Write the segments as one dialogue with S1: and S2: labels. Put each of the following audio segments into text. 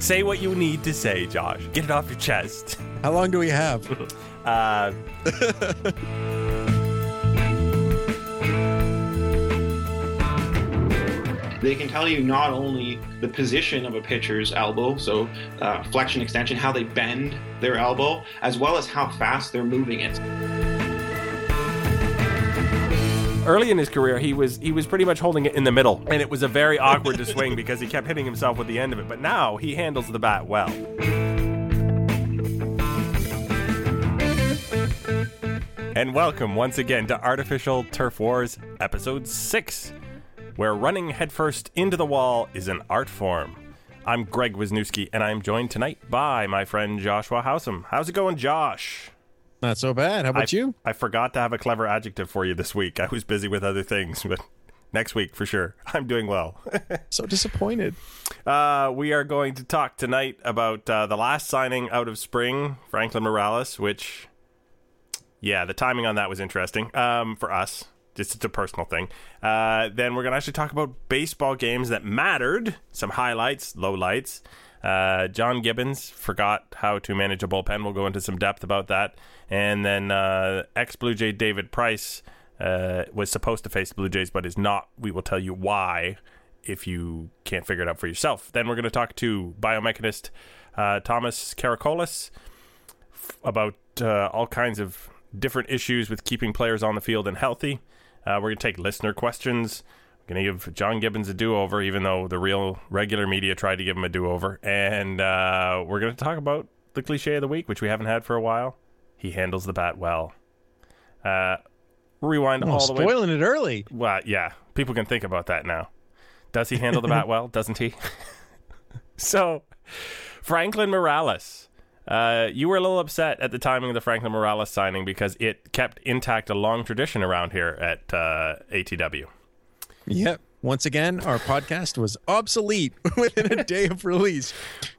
S1: say what you need to say, Josh. Get it off your chest.
S2: How long do we have?
S1: Uh,
S3: They can tell you not only the position of a pitcher's elbow, so uh, flexion, extension, how they bend their elbow, as well as how fast they're moving it.
S1: Early in his career, he was he was pretty much holding it in the middle, and it was a very awkward to swing because he kept hitting himself with the end of it. But now he handles the bat well. And welcome once again to Artificial Turf Wars, Episode 6, where running headfirst into the wall is an art form. I'm Greg Wisniewski, and I'm joined tonight by my friend Joshua Howsam. How's it going, Josh?
S2: Not so bad. How about
S1: I,
S2: you?
S1: I forgot to have a clever adjective for you this week. I was busy with other things, but next week for sure. I'm doing well.
S2: So disappointed.
S1: uh, we are going to talk tonight about uh, the last signing out of spring, Franklin Morales, which, yeah, the timing on that was interesting um, for us. Just it's a personal thing. Uh, then we're going to actually talk about baseball games that mattered, some highlights, lowlights. Uh, John Gibbons forgot how to manage a bullpen. We'll go into some depth about that. And then uh, ex Blue Jay David Price uh, was supposed to face the Blue Jays, but is not. We will tell you why if you can't figure it out for yourself. Then we're going to talk to biomechanist uh, Thomas Karakolis f- about uh, all kinds of different issues with keeping players on the field and healthy. We're going to take listener questions. Going to give John Gibbons a do over, even though the real regular media tried to give him a do over. And uh, we're going to talk about the cliche of the week, which we haven't had for a while. He handles the bat well. Uh, rewind
S2: Oh,
S1: all the way.
S2: spoiling it early.
S1: Well, yeah, people can think about that now. Does he handle the bat well? Doesn't he? so, Franklin Morales. Uh, you were a little upset at the timing of the Franklin Morales signing because it kept intact a long tradition around here at uh, ATW.
S2: Yep. Once again, our podcast was obsolete within a day of release.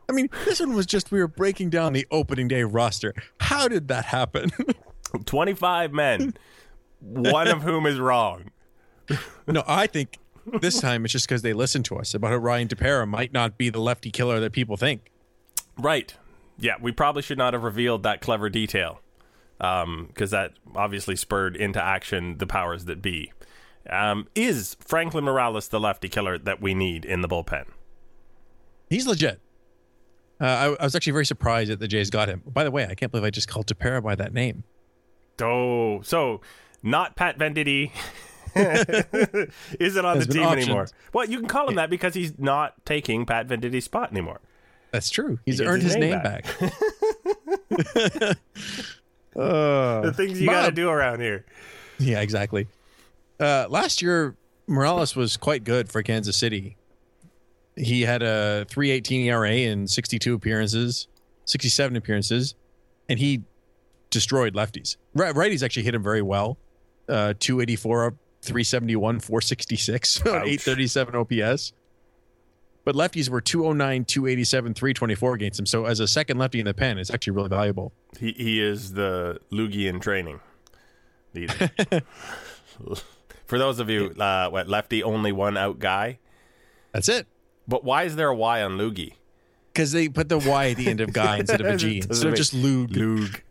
S2: I mean, this one was just we were breaking down the opening day roster. How did that happen?
S1: 25 men, one of whom is wrong.
S2: no, I think this time it's just because they listened to us about how Ryan Tepera might not be the lefty killer that people think.
S1: Right. Yeah, we probably should not have revealed that clever detail um, because that obviously spurred into action the powers that be. Um, is Franklin Morales the lefty killer that we need in the bullpen?
S2: He's legit. Uh, I, I was actually very surprised that the Jays got him. By the way, I can't believe I just called Tepera by that name.
S1: Oh, so not Pat Venditti isn't on the team anymore. Well, you can call him that because he's not taking Pat Venditti's spot anymore.
S2: That's true. He's
S1: He
S2: earned
S1: his
S2: his
S1: name
S2: name
S1: back.
S2: back. Uh,
S1: The things you got to do around here.
S2: Yeah, exactly. Uh, last year, Morales was quite good for Kansas City. He had a 318 ERA in 62 appearances, 67 appearances, and he destroyed lefties. Ri- Righties actually hit him very well. Uh, 284 up, 371, 466,
S1: Ouch.
S2: 837 OPS. But lefties were 209, 287, 324 against him. So as a second lefty in the pen, it's actually really valuable.
S1: He he is the LOOGY in training. For those of you, uh, what lefty only one out guy.
S2: That's it.
S1: But why is there a Y on LOOGY?
S2: Because they put the Y at the end of guy instead of a G. Instead of just lug.
S1: Lug.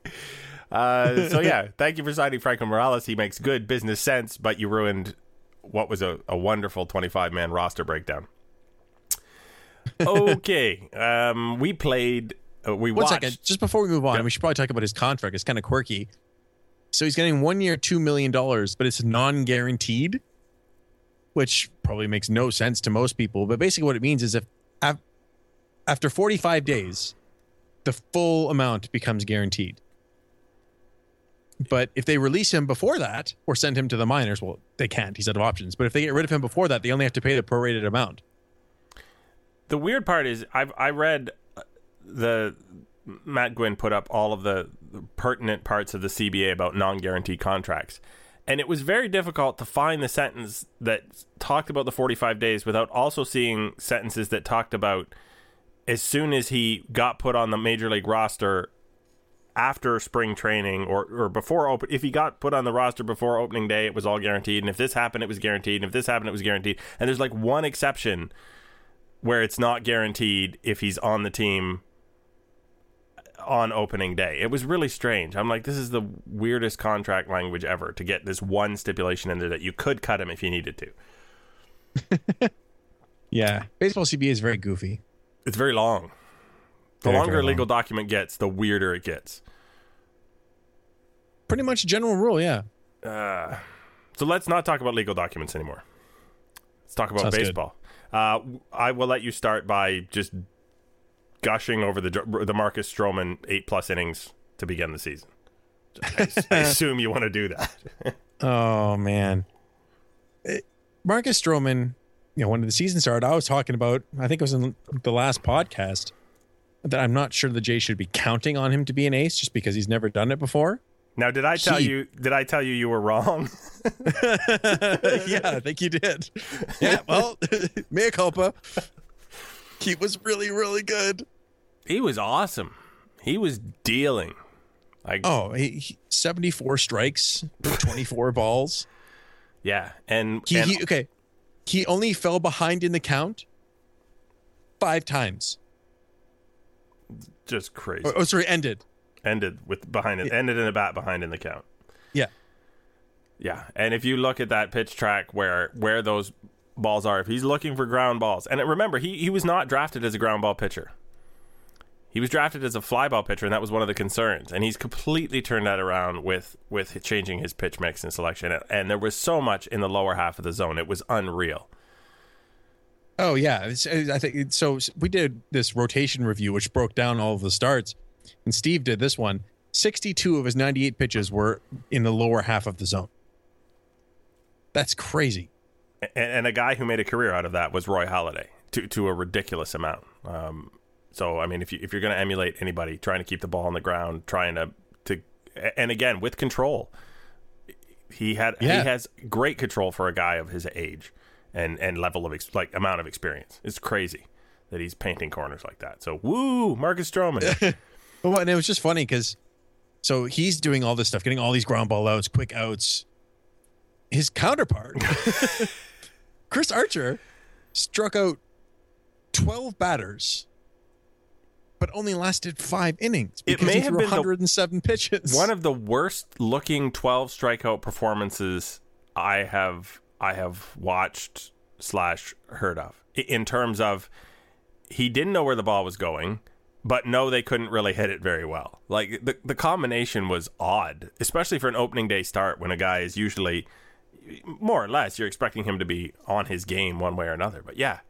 S1: Uh, so yeah, thank you for signing Franklin Morales. He makes good business sense, but you ruined what was a, a wonderful 25 man roster breakdown. Okay, um, we played. Uh, we
S2: One
S1: watched.
S2: second, just before we move on,
S1: Yeah.
S2: we should probably talk about his contract. It's kind of quirky. So he's getting one year, two million dollars, but it's non-guaranteed, which probably makes no sense to most people. But basically, what it means is if after 45 days, the full amount becomes guaranteed. But if they release him before that or send him to the minors, well, they can't. He's out of options. But if they get rid of him before that, they only have to pay the prorated amount.
S1: The weird part is I've I read uh, the Matt Gwynn put up all of the pertinent parts of the CBA about non-guaranteed contracts. And it was very difficult to find the sentence that talked about the 45 days without also seeing sentences that talked about as soon as he got put on the major league roster after spring training or, or before open if he got put on the roster before opening day it was all guaranteed. And if this happened it was guaranteed. And if this happened it was guaranteed. And there's like one exception where it's not guaranteed if he's on the team on opening day. It was really strange. I'm like, this is the weirdest contract language ever to get this one stipulation in there that you could cut him if you needed to.
S2: Yeah, baseball CBA is very goofy.
S1: It's very long. The
S2: Very,
S1: longer
S2: very
S1: a legal
S2: long.
S1: document gets, the weirder it gets.
S2: Pretty much a general rule. Yeah.
S1: Uh, so let's not talk about legal documents anymore. Let's talk about
S2: Sounds
S1: baseball. Uh, I will let you start by just gushing over the the Marcus Stroman eight plus innings to begin the season. I, I assume you want to do that.
S2: Oh man, It- Marcus Stroman. You know, when the season started, I was talking about. I think it was in the last podcast that I'm not sure the Jays should be counting on him to be an ace just because he's never done it before.
S1: Now, did I tell
S2: He-
S1: you? Did I tell you you were wrong?
S2: yeah, I think you did. Yeah, well, mea culpa. He was really, really good.
S1: he was awesome. He was dealing. Like,
S2: Oh, he, he- 74 strikes, 24 balls.
S1: yeah, and,
S2: He,
S1: and
S2: he okay. He only fell behind in the count five times.
S1: just crazy.
S2: Oh, oh, sorry, ended.
S1: ended with behind it. Ended in a bat behind in the count.
S2: Yeah.
S1: Yeah, and if you look at that pitch track where where those balls are, if he's looking for ground balls, and remember he he was not drafted as a ground ball pitcher. He was drafted as a fly ball pitcher, and that was one of the concerns. And he's completely turned that around with with changing his pitch mix and selection. And, there was so much in the lower half of the zone; it was unreal.
S2: Oh yeah, It's- uh, I think so. We did this rotation review, which broke down all of the starts, and Steve did this one. Sixty-two of his ninety-eight pitches were in the lower half of the zone. That's crazy.
S1: And, and a guy who made a career out of that was Roy Halladay to to a ridiculous amount. Um, so I mean, if you if you're going to emulate anybody trying to keep the ball on the ground, trying to to and again with control, he had
S2: Yeah.
S1: he has great control for a guy of his age and and level of ex- like amount of experience. It's crazy that he's painting corners like that. So woo, Marcus Stroman.
S2: Well, and it was just funny because so he's doing all this stuff, getting all these ground ball outs, quick outs. His counterpart, Chris Archer, struck out 12 batters, but only lasted five innings
S1: It
S2: because
S1: may
S2: he
S1: have been the-
S2: 107 pitches.
S1: one of the worst looking 12 strikeout performances I have I have watched slash heard of in terms of he didn't know where the ball was going but no they couldn't really hit it very well like the, the combination was odd especially for an opening day start when a guy is usually more or less you're expecting him to be on his game one way or another but yeah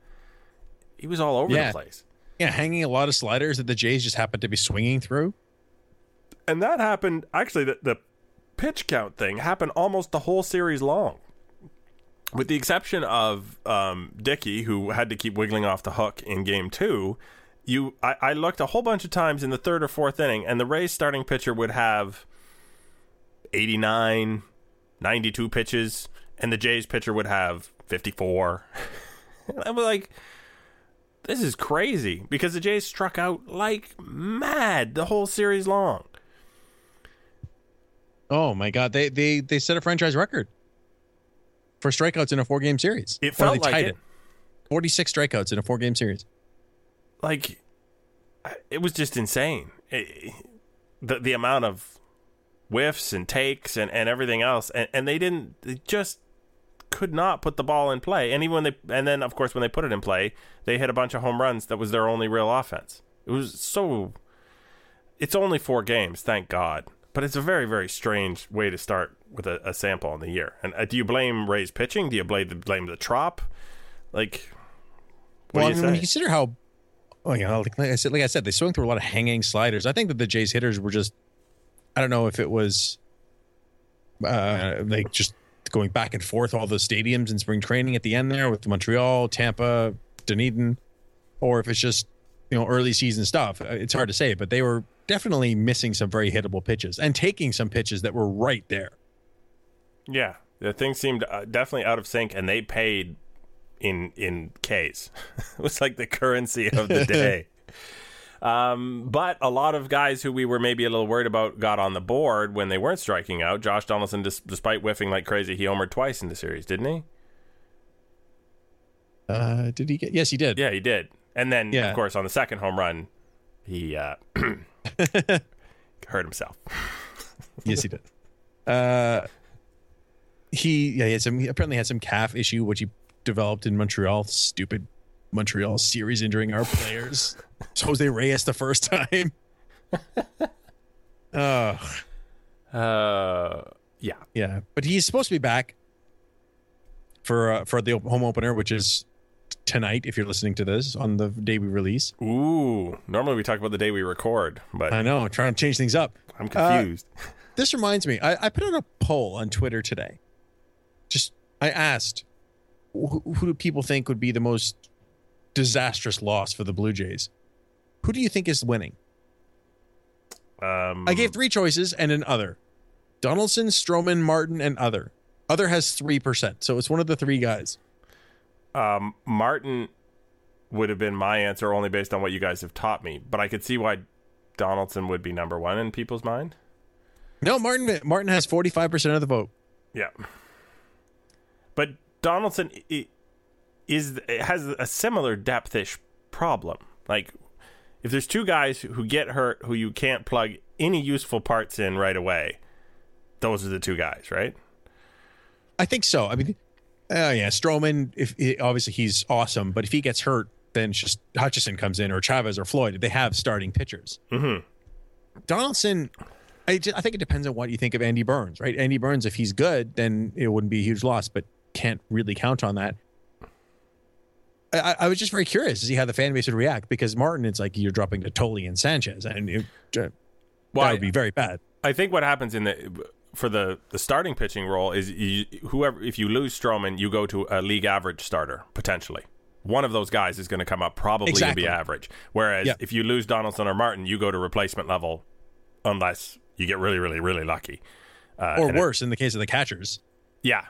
S1: he was all over
S2: Yeah.
S1: the place
S2: yeah, hanging a lot of sliders that the Jays just happened to be swinging through.
S1: and that happened actually the, the pitch count thing happened almost the whole series long with the exception of um, Dickey, who had to keep wiggling off the hook in game two, you I, I looked a whole bunch of times in the third or fourth inning, and the Rays starting pitcher would have 89, 92 pitches, and the Jays pitcher would have 54. I was like, this is crazy because the Jays struck out like mad the whole series long.
S2: Oh my God, they they they set a franchise record for strikeouts in a four game series.
S1: It felt like
S2: tied
S1: it.
S2: 46 strikeouts in a four game series.
S1: like it was just insane It- the the amount of whiffs and takes and, and everything else. And, and they didn't they just could not put the ball in play. And even when they and then of course when they put it in play they hit a bunch of home runs that was their only real offense. It was so it's only four games thank god. But it's a very very strange way to start with a, a sample in the year. And uh, do you blame Ray's pitching? Do you blame the blame the trop? Like what
S2: well, I mean, when you consider how, oh, you know, like, like I said, like I said, they swung through a lot of hanging sliders. I think that the Jays hitters were just, I don't know if it was, uh, like just going back and forth all the stadiums in spring training at the end there with Montreal, Tampa, Dunedin, or if it's just you know early season stuff. Uh, It's hard to say, but they were definitely missing some very hittable pitches and taking some pitches that were right there.
S1: Yeah, the thing seemed uh, definitely out of sync, and they paid in in K's. it was like the currency of the day. Um, but a lot of guys who we were maybe a little worried about got on the board when they weren't striking out. Josh Donaldson, dis- despite whiffing like crazy, he homered twice in the series, didn't he?
S2: Uh, did he get? Yes, he did.
S1: Yeah, he did. And then,
S2: Yeah.
S1: of course, on the second home run, he uh, hurt himself.
S2: yes, he did. Uh, he yeah, he had some. He apparently had some calf issue, which he developed in Montreal. Stupid Montreal series injuring our players. It's Jose Reyes the first time. Oh
S1: Uh, yeah.
S2: yeah, but he's supposed to be back for uh, for the home opener, which is tonight. If you're listening to this on the day we release,
S1: Ooh. Normally we talk about the day we record, but
S2: I know, trying to change things up.
S1: I'm confused.
S2: this reminds me I, I put out a poll on twitter today just i asked who, who do people think would be the most disastrous loss for the blue jays. Who do you think is winning?
S1: Um,
S2: i gave three choices and an other. Donaldson stroman martin and other. Other has 3% so it's one of the three guys.
S1: Um, Martin would have been my answer only based on what you guys have taught me, but I could see why Donaldson would be number one in people's mind.
S2: no martin martin has 45% of the vote.
S1: Yeah. But Donaldson is it has a similar depthish problem. Like if there's two guys who get hurt who you can't plug any useful parts in right away, those are the two guys, right?
S2: I think so. I mean, oh yeah, Stroman. If obviously he's awesome, but if he gets hurt, then it's just Hutchison comes in or Chavez or Floyd. They have starting pitchers.
S1: Mhm.
S2: Donaldson. I, ju- I think it depends on what you think of Andy Burns, right? Andy Burns, if he's good, then it wouldn't be a huge loss, but can't really count on that. I, I- was just very curious to see how the fan base would react because Martin, it's like you're dropping to Thole and Sanchez, and it,
S1: Well,
S2: that would be very bad.
S1: I think what happens in the for the the starting pitching role is you, whoever if you lose Stroman, you go to a league average starter potentially. One of those guys is going to come up probably
S2: Exactly.
S1: to be average. Whereas
S2: Yeah.
S1: if you lose Donaldson or Martin, you go to replacement level, unless you get really, really, really lucky. Uh,
S2: Or
S1: and it-
S2: worse, in the case of the catchers.
S1: yeah.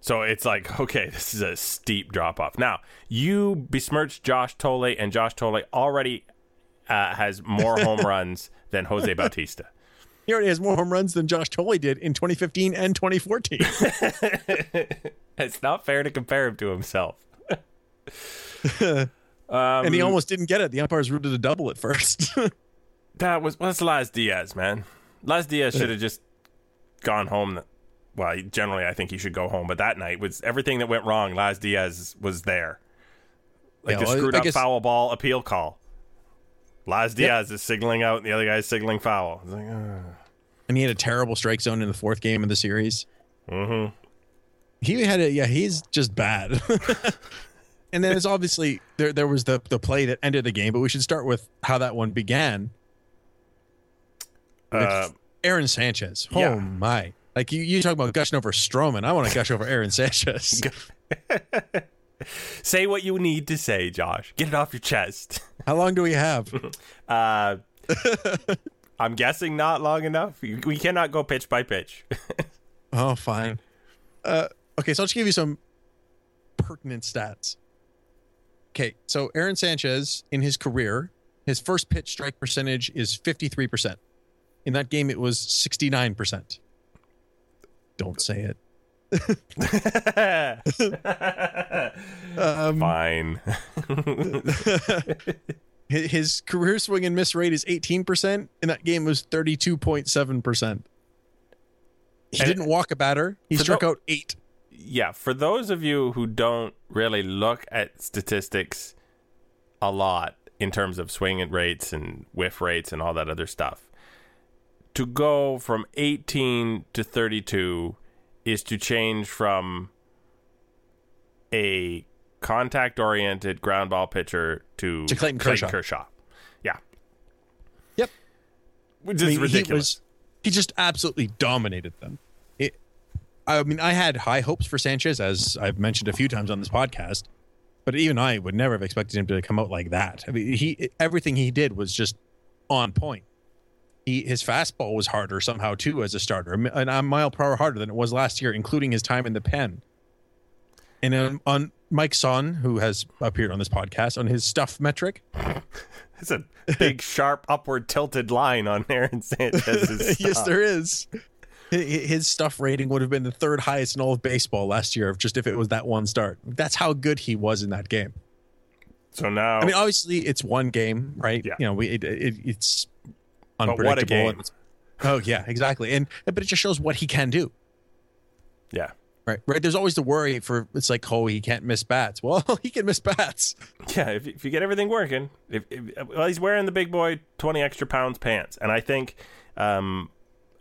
S1: So it's like, okay, this is a steep drop off. Now, you besmirched Josh Thole, and Josh Thole already uh, has more home runs than Jose Bautista.
S2: He already has more home runs than Josh Thole did in 2015 and 2014.
S1: It's not fair to compare him to himself.
S2: and
S1: Um,
S2: he almost didn't get it. The umpires ruled it a double at first.
S1: That was that's Laz Diaz, man. Laz Diaz should have just gone home. Well, generally, I think he should go home. But that night was everything that went wrong. Laz Diaz was there, like
S2: Yeah,
S1: the screwed
S2: I
S1: up foul ball appeal call. Laz Diaz is signaling out, and the other guy is signaling foul. It's like, uh,
S2: and he had a terrible strike zone in the fourth game of the series.
S1: mhm.
S2: He had a yeah, he's just bad. and then it's obviously there there was the the play that ended the game, but we should start with how that one began.
S1: Uh,
S2: Aaron Sanchez. Oh
S1: yeah.
S2: my. Like you, you talk about gushing over Stroman. I want to gush over Aaron Sanchez.
S1: say what you need to say, Josh. Get it off your chest.
S2: How long do we have?
S1: Uh, I'm guessing not long enough. We cannot go pitch by pitch.
S2: Oh, fine. Uh, okay, so I'll just give you some pertinent stats. Okay, so Aaron Sanchez in his career, his first pitch strike percentage is 53%. In that game, it was 69%. Don't say it. Um,
S1: Fine.
S2: his career swing and miss rate is 18%. and that game, was 32.7%. He
S1: And-
S2: didn't walk a batter. He struck
S1: tho-
S2: out eight.
S1: yeah, for those of you who don't really look at statistics a lot in terms of swing and rates and whiff rates and all that other stuff, to go from 18 to 32 is to change from a contact oriented ground ball pitcher to,
S2: To Clayton Kershaw.
S1: Yeah.
S2: Yep.
S1: Which
S2: I
S1: is
S2: mean,
S1: ridiculous.
S2: He, was, he just absolutely dominated them. It, I mean, I had high hopes for Sanchez, as I've mentioned a few times on this podcast, but even I would never have expected him to come out like that. I mean, he everything he did was just on point. He his fastball was harder somehow too as a starter, and a mile per hour harder than it was last year, including his time in the pen. And um, on Mike Son, who has appeared on this podcast, on his stuff metric,
S1: It's a big, sharp, upward tilted line on Aaron Sanchez's.
S2: yes, there is. His stuff rating would have been the third highest in all of baseball last year, just if it was that one start. That's how good he was in that game.
S1: So now,
S2: I mean, obviously, it's one game, right?
S1: Yeah.
S2: You know, we, it, it, it's unpredictable.
S1: game.
S2: and it's- Oh yeah, exactly. And but it just shows what he can do.
S1: yeah,
S2: Right, right. There's always the worry for it's like, oh, he can't miss bats. Well, he can miss bats.
S1: yeah. If, if you get everything working, if, if well, he's wearing the big boy twenty extra pounds pants, and I think, um,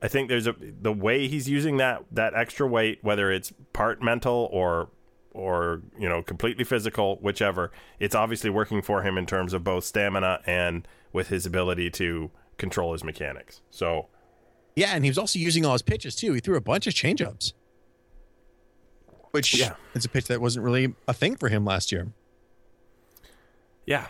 S1: I think there's a the way he's using that that extra weight, whether it's part mental or or you know completely physical, whichever, it's obviously working for him in terms of both stamina and with his ability to control his mechanics. So
S2: Yeah, and he was also using all his pitches too. He threw a bunch of changeups, which
S1: Yeah.
S2: it's a pitch that wasn't really a thing for him last year.
S1: yeah.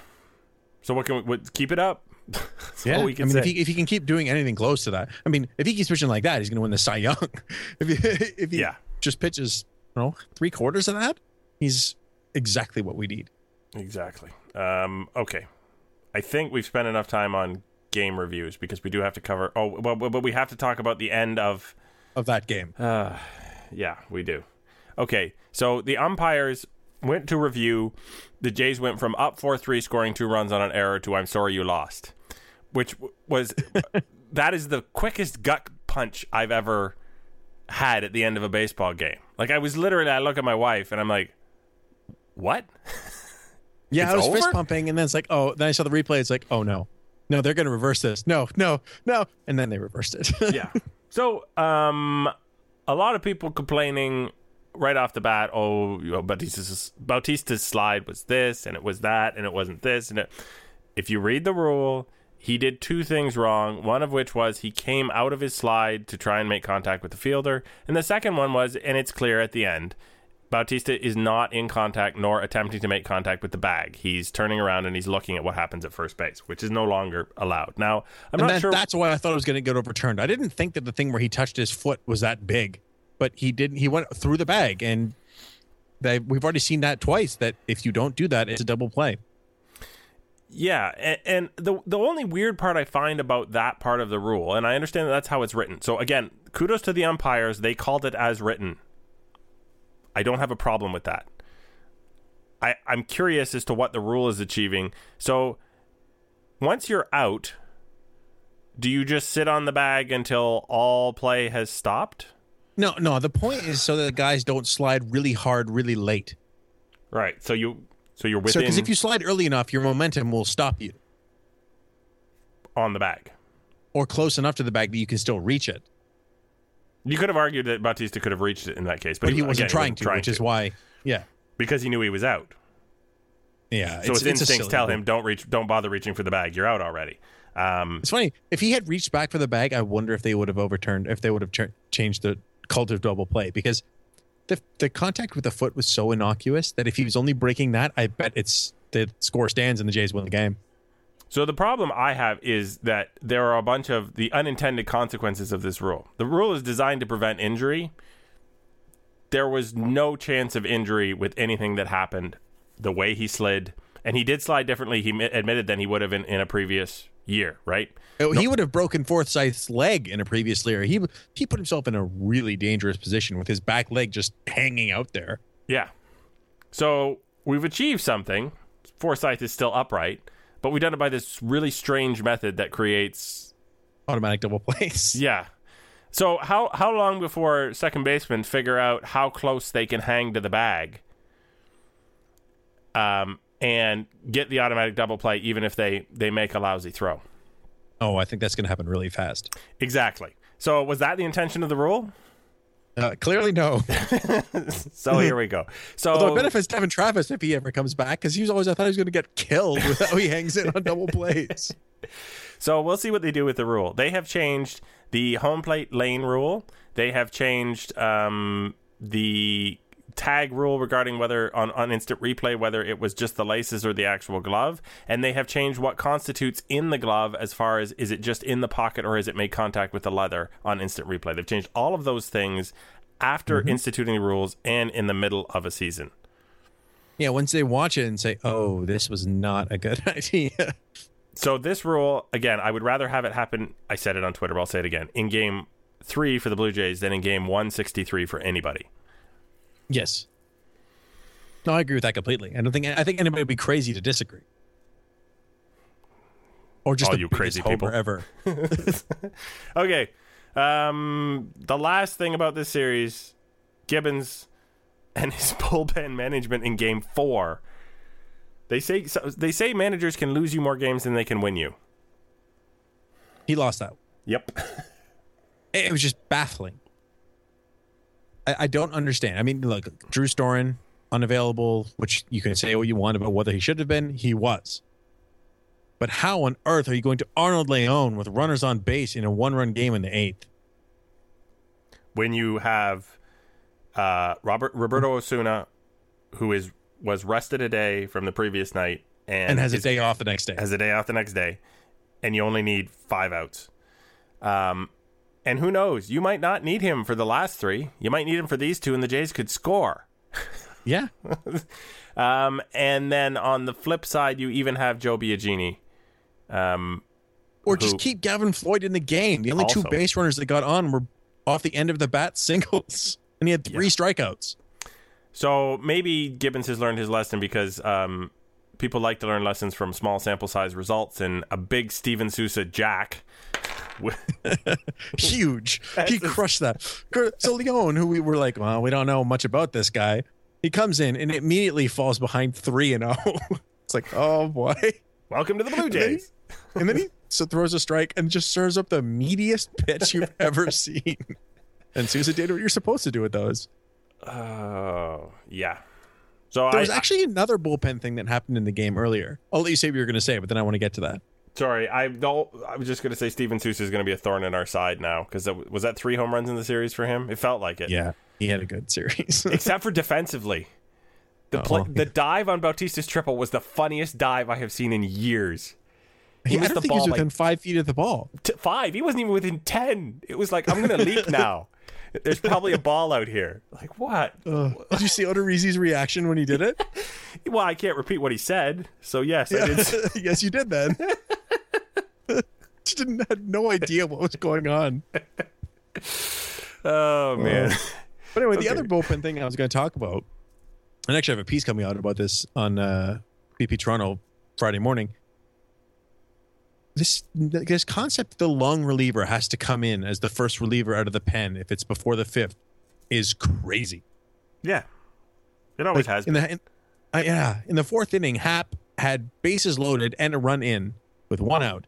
S1: So what can we what, keep it up? That's
S2: Yeah,
S1: all we
S2: I
S1: can
S2: mean,
S1: say.
S2: if he if he can keep doing anything close to that, I mean, if he keeps pitching like that, he's going to win the Cy Young. if he, if he
S1: Yeah.
S2: just pitches, you know, three quarters of that, he's exactly what we need.
S1: Exactly. Um, okay. I think we've spent enough time on game reviews because we do have to cover. Oh, well, but we have to talk about the end of.
S2: Of that game,
S1: Uh, yeah, we do. Okay, so the umpires went to review. The Jays went from up four three, scoring two runs on an error, to "I'm sorry you lost," which was that is the quickest gut punch I've ever had at the end of a baseball game. Like I was literally, I look at my wife and I'm like, "What?"
S2: yeah,
S1: It's
S2: I was
S1: over?
S2: fist pumping, and then it's like, oh, then I saw the replay. It's like, oh no, no, they're going to reverse this. No, no, no, and then they reversed it.
S1: yeah. So, um, a lot of people complaining right off the bat. Oh, you know, Bautista's Bautista's slide was this, and it was that, and it wasn't this, and it. If you read the rule, he did two things wrong. One of which was he came out of his slide to try and make contact with the fielder, and the second one was, and it's clear at the end. Bautista is not in contact nor attempting to make contact with the bag. He's turning around and he's looking at what happens at first base, which is no longer allowed. Now, I'm
S2: and
S1: not
S2: that,
S1: sure.
S2: that's why I thought it was going to get overturned. I didn't think that the thing where he touched his foot was that big, but he didn't. He went through the bag, and they, we've already seen that twice. That if you don't do that, it's a double play.
S1: Yeah, and, and the the only weird part I find about that part of the rule, and I understand that that's how it's written. So again, kudos to the umpires; they called it as written. I don't have a problem with that. I I'm curious as to what the rule is achieving. So once you're out, do you just sit on the bag until all play has stopped?
S2: No, no. The point is so that the guys don't slide really hard, really late.
S1: Right. So you so you're
S2: So
S1: within
S2: because if you slide early enough, your momentum will stop you,
S1: on the bag.
S2: or close enough to the bag that you can still reach it.
S1: You could have argued that Bautista could have reached it in that case, but,
S2: But he wasn't
S1: again,
S2: trying to, which is why. Yeah,
S1: because he knew he was out.
S2: yeah.
S1: So his
S2: a
S1: instincts tell him don't reach, don't bother reaching for the bag. You're out already. Um,
S2: It's funny if he had reached back for the bag. I wonder if they would have overturned, if they would have ch- changed the cult of double play because the the contact with the foot was so innocuous that if he was only breaking that, I bet it's the score stands and the Jays win the game.
S1: So the problem I have is that there are a bunch of the unintended consequences of this rule. The rule is designed to prevent injury. There was no chance of injury with anything that happened. The way he slid, and he did slide differently. He admitted than he would have in, in a previous year, right?
S2: Oh, He would have broken Forsyth's leg in a previous year. He he put himself in a really dangerous position with his back leg just hanging out there.
S1: Yeah. So we've achieved something. Forsyth is still upright, but we've done it by this really strange method that creates
S2: Automatic double plays.
S1: Yeah. So how how long before second basemen figure out how close they can hang to the bag, um, and get the automatic double play, even if they they make a lousy throw?
S2: Oh, I think that's going to happen really fast.
S1: Exactly. So was that the intention of the rule?
S2: Uh, clearly, no.
S1: So here we go. So
S2: Although it benefits Devon Travis if he ever comes back, because he was always I thought he was going to get killed with how he hangs in on double plays.
S1: So we'll see what they do with the rule. They have changed the home plate lane rule. They have changed um, the tag rule regarding whether on, on instant replay whether it was just the laces or the actual glove and they have changed what constitutes in the glove as far as is it just in the pocket or has it made contact with the leather on instant replay they've changed all of those things after mm-hmm. instituting the rules and in the middle of a season
S2: Yeah, once they watch it and say, "Oh, this was not a good idea."
S1: So this rule again, I would rather have it happen. I said it on Twitter, but I'll say it again. In game three for the Blue Jays than in game 163 for anybody.
S2: Yes. No, I agree with that completely. I don't think I think anybody would be crazy to disagree. Or just
S1: All you crazy people.
S2: ever.
S1: Okay. Um, the last thing about this series, Gibbons and his bullpen management in Game Four. They say so- they say managers can lose you more games than they can win you.
S2: He lost that.
S1: Yep.
S2: It was just baffling. I, I don't understand. I mean, look, Drew Storen unavailable, which you can say what you want about whether he should have been. He was. But how on earth are you going to Arnold Leon with runners on base in a one-run game in the eighth?
S1: when you have uh, Robert Roberto Osuna, who is was rested a day from the previous night and,
S2: And has a day off the next day.
S1: has a day off the next day, and you only need five outs. Um, and who knows? You might not need him for the last three. You might need him for these two, and the Jays could score.
S2: Yeah.
S1: Um, and then on the flip side, you even have Joe Biagini. Um,
S2: Or just
S1: Who-
S2: keep Gavin Floyd in the game. The only two
S1: Also-
S2: base runners that got on were off the end of the bat singles. And he had three strikeouts.
S1: so maybe Gibbons has learned his lesson because um, people like to learn lessons from small sample size results. And a big Steven Souza Jack.
S2: Huge. he crushed that. So Leon, who we were like, well, we don't know much about this guy. He comes in and immediately falls behind three and oh. It's like, oh boy.
S1: Welcome to the Blue Jays.
S2: And then he so throws a strike and just serves up the meatiest pitch you've ever seen. And Souza did what you're supposed to do with those.
S1: Oh, yeah. So
S2: There
S1: I,
S2: was actually another bullpen thing that happened in the game earlier. I'll let you say what you're going to say, but then I want to get to that.
S1: Sorry, I don't. I was just going to say Steven Souza is going to be a thorn in our side now because was that three home runs in the series for him? It felt like it.
S2: Yeah, he had a good series.
S1: Except for defensively, the play,
S2: Oh.
S1: the dive on Bautista's triple was the funniest dive I have seen in years. He
S2: I
S1: missed the
S2: think he was
S1: ball like
S2: within five feet of the ball.
S1: t- five. He wasn't even within ten. It was like I'm going to leak now. There's probably a ball out here. Like what?
S2: Did you see Odorizzi's reaction when he did it?
S1: Well, I can't repeat what he said. So yes, I did.
S2: yes, you did then. Just didn't had no idea what was going on.
S1: Oh man.
S2: But anyway, the other bullpen thing I was going to talk about, and actually I have a piece coming out about this on uh, BP Toronto Friday morning. This this concept the long reliever has to come in as the first reliever out of the pen if it's before the fifth is crazy.
S1: Yeah. It always
S2: Like,
S1: has.
S2: in the in, uh, yeah in the fourth inning, Happ had bases loaded and a run in with one out,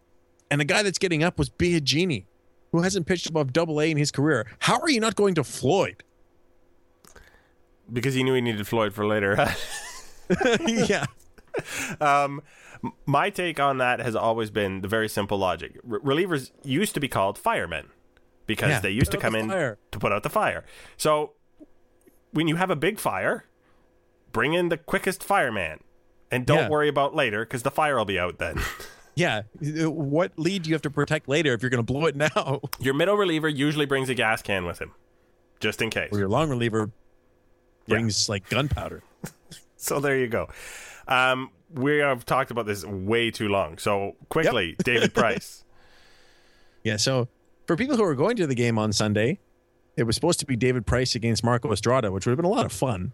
S2: and the guy that's getting up was Biagini, who hasn't pitched above Double A in his career. How are you not going to Floyd?
S1: because he knew he needed Floyd for later.
S2: yeah,
S1: um, m- my take on that has always been the very simple logic. R- relievers used to be called firemen because
S2: Yeah,
S1: they used to come in
S2: fire.
S1: to put out the fire. So when you have a big fire, bring in the quickest fireman. And don't
S2: Yeah.
S1: worry about later because the fire will be out then.
S2: yeah. What lead do you have to protect later if you're going to blow it now?
S1: Your middle reliever usually brings a gas can with him, just in case.
S2: Or your long reliever brings like gunpowder.
S1: So there you go. Um, we have talked about this way too long. So quickly, David Price.
S2: Yeah. So for people who are going to the game on Sunday, it was supposed to be David Price against Marco Estrada, which would have been a lot of fun.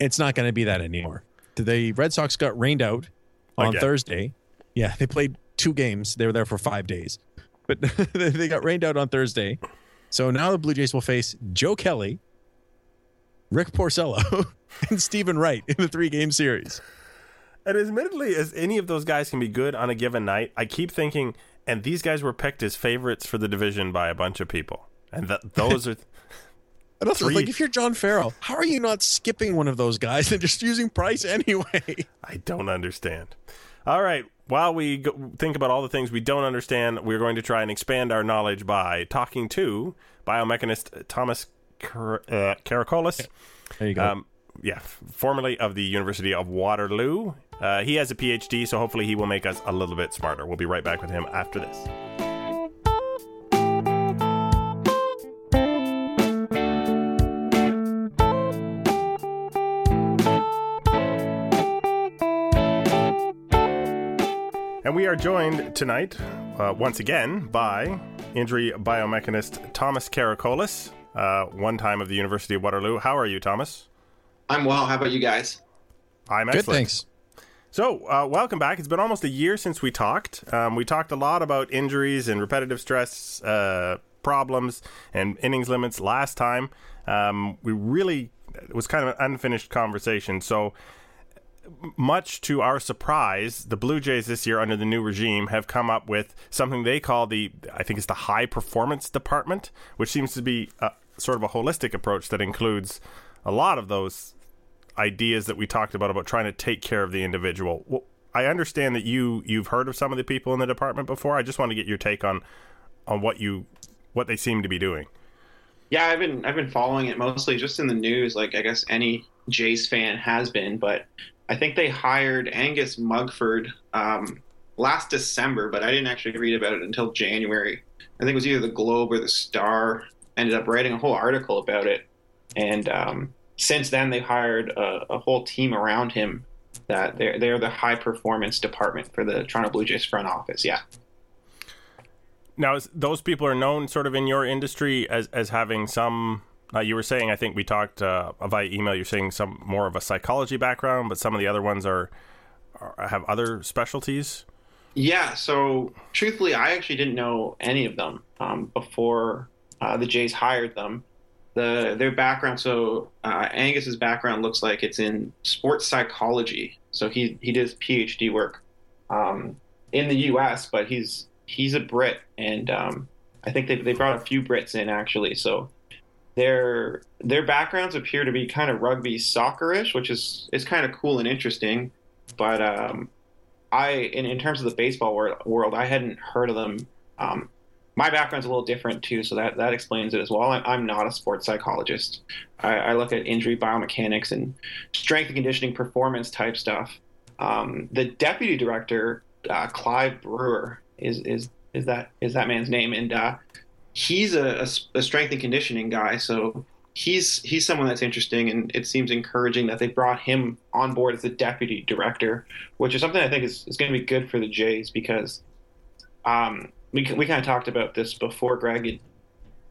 S2: It's not going to be that anymore. The Red Sox got rained out on
S1: Again.
S2: Thursday. Yeah, they played two games. They were there for five days, but they got rained out on Thursday. So now the Blue Jays will face Joe Kelly, Rick Porcello, and Steven Wright in the three game series.
S1: And admittedly, as any of those guys can be good on a given night, I keep thinking, and these guys were picked as favorites for the division by a bunch of people. And th- those are.
S2: And also, like, if you're John Farrell, how are you not skipping one of those guys and just using Price anyway?
S1: I don't understand. All right. While we go, think about all the things we don't understand, we're going to try and expand our knowledge by talking to biomechanist Thomas Car- uh, Karakolis.
S2: There you go.
S1: Um, yeah, formerly of the University of Waterloo. Uh, he has a PhD, so hopefully he will make us a little bit smarter. We'll be right back with him after this. And we are joined tonight, uh, once again, by injury biomechanist Thomas Karakolis, uh, one time of the University of Waterloo. How are you, Thomas?
S3: I'm well. How about you guys?
S1: I'm
S2: Good, thanks.
S1: So, uh, welcome back. It's been almost a year since we talked. Um, we talked a lot about injuries and repetitive stress uh, problems and innings limits last time. Um, we really, it was kind of an unfinished conversation. So, much to our surprise, the Blue Jays this year, under the new regime, have come up with something they call the, I think it's the High Performance Department, which seems to be a, sort of a holistic approach that includes a lot of those ideas that we talked about about trying to take care of the individual. Well, I understand that you you've heard of some of the people in the department before. I just want to get your take on on what you what they seem to be doing.
S3: Yeah, I've been I've been following it mostly just in the news, like I guess any Jays fan has been. But I think they hired Angus Mugford um, last December, but I didn't actually read about it until January. I think it was either the Globe or the Star ended up writing a whole article about it, and um, since then they've hired a, a whole team around him that they're they're the high performance department for the Toronto Blue Jays front office. Yeah.
S1: Now, those people are known sort of in your industry as as having some. Uh, you were saying, I think we talked uh, via email. You're saying some more of a psychology background, but some of the other ones are, are have other specialties.
S3: Yeah, so truthfully, I actually didn't know any of them um, before uh, the Jays hired them. The their background, so uh, Angus's background looks like it's in sports psychology. So he he does PhD work um, in the U.S., but he's he's a Brit, and um, I think they they brought a few Brits in actually. So their their backgrounds appear to be kind of rugby soccerish, which is is kind of cool and interesting. But um, I, in, in terms of the baseball world, world, I hadn't heard of them. Um, my background's a little different too, so that, that explains it as well. I, I'm not a sports psychologist. I, I look at injury biomechanics and strength and conditioning performance type stuff. Um, the deputy director, uh, Clive Brewer, is is is that is that man's name, and uh, he's a, a, a strength and conditioning guy. So he's he's someone that's interesting, and it seems encouraging that they brought him on board as the deputy director, which is something I think is, is going to be good for the Jays because um, we we kind of talked about this before, Greg.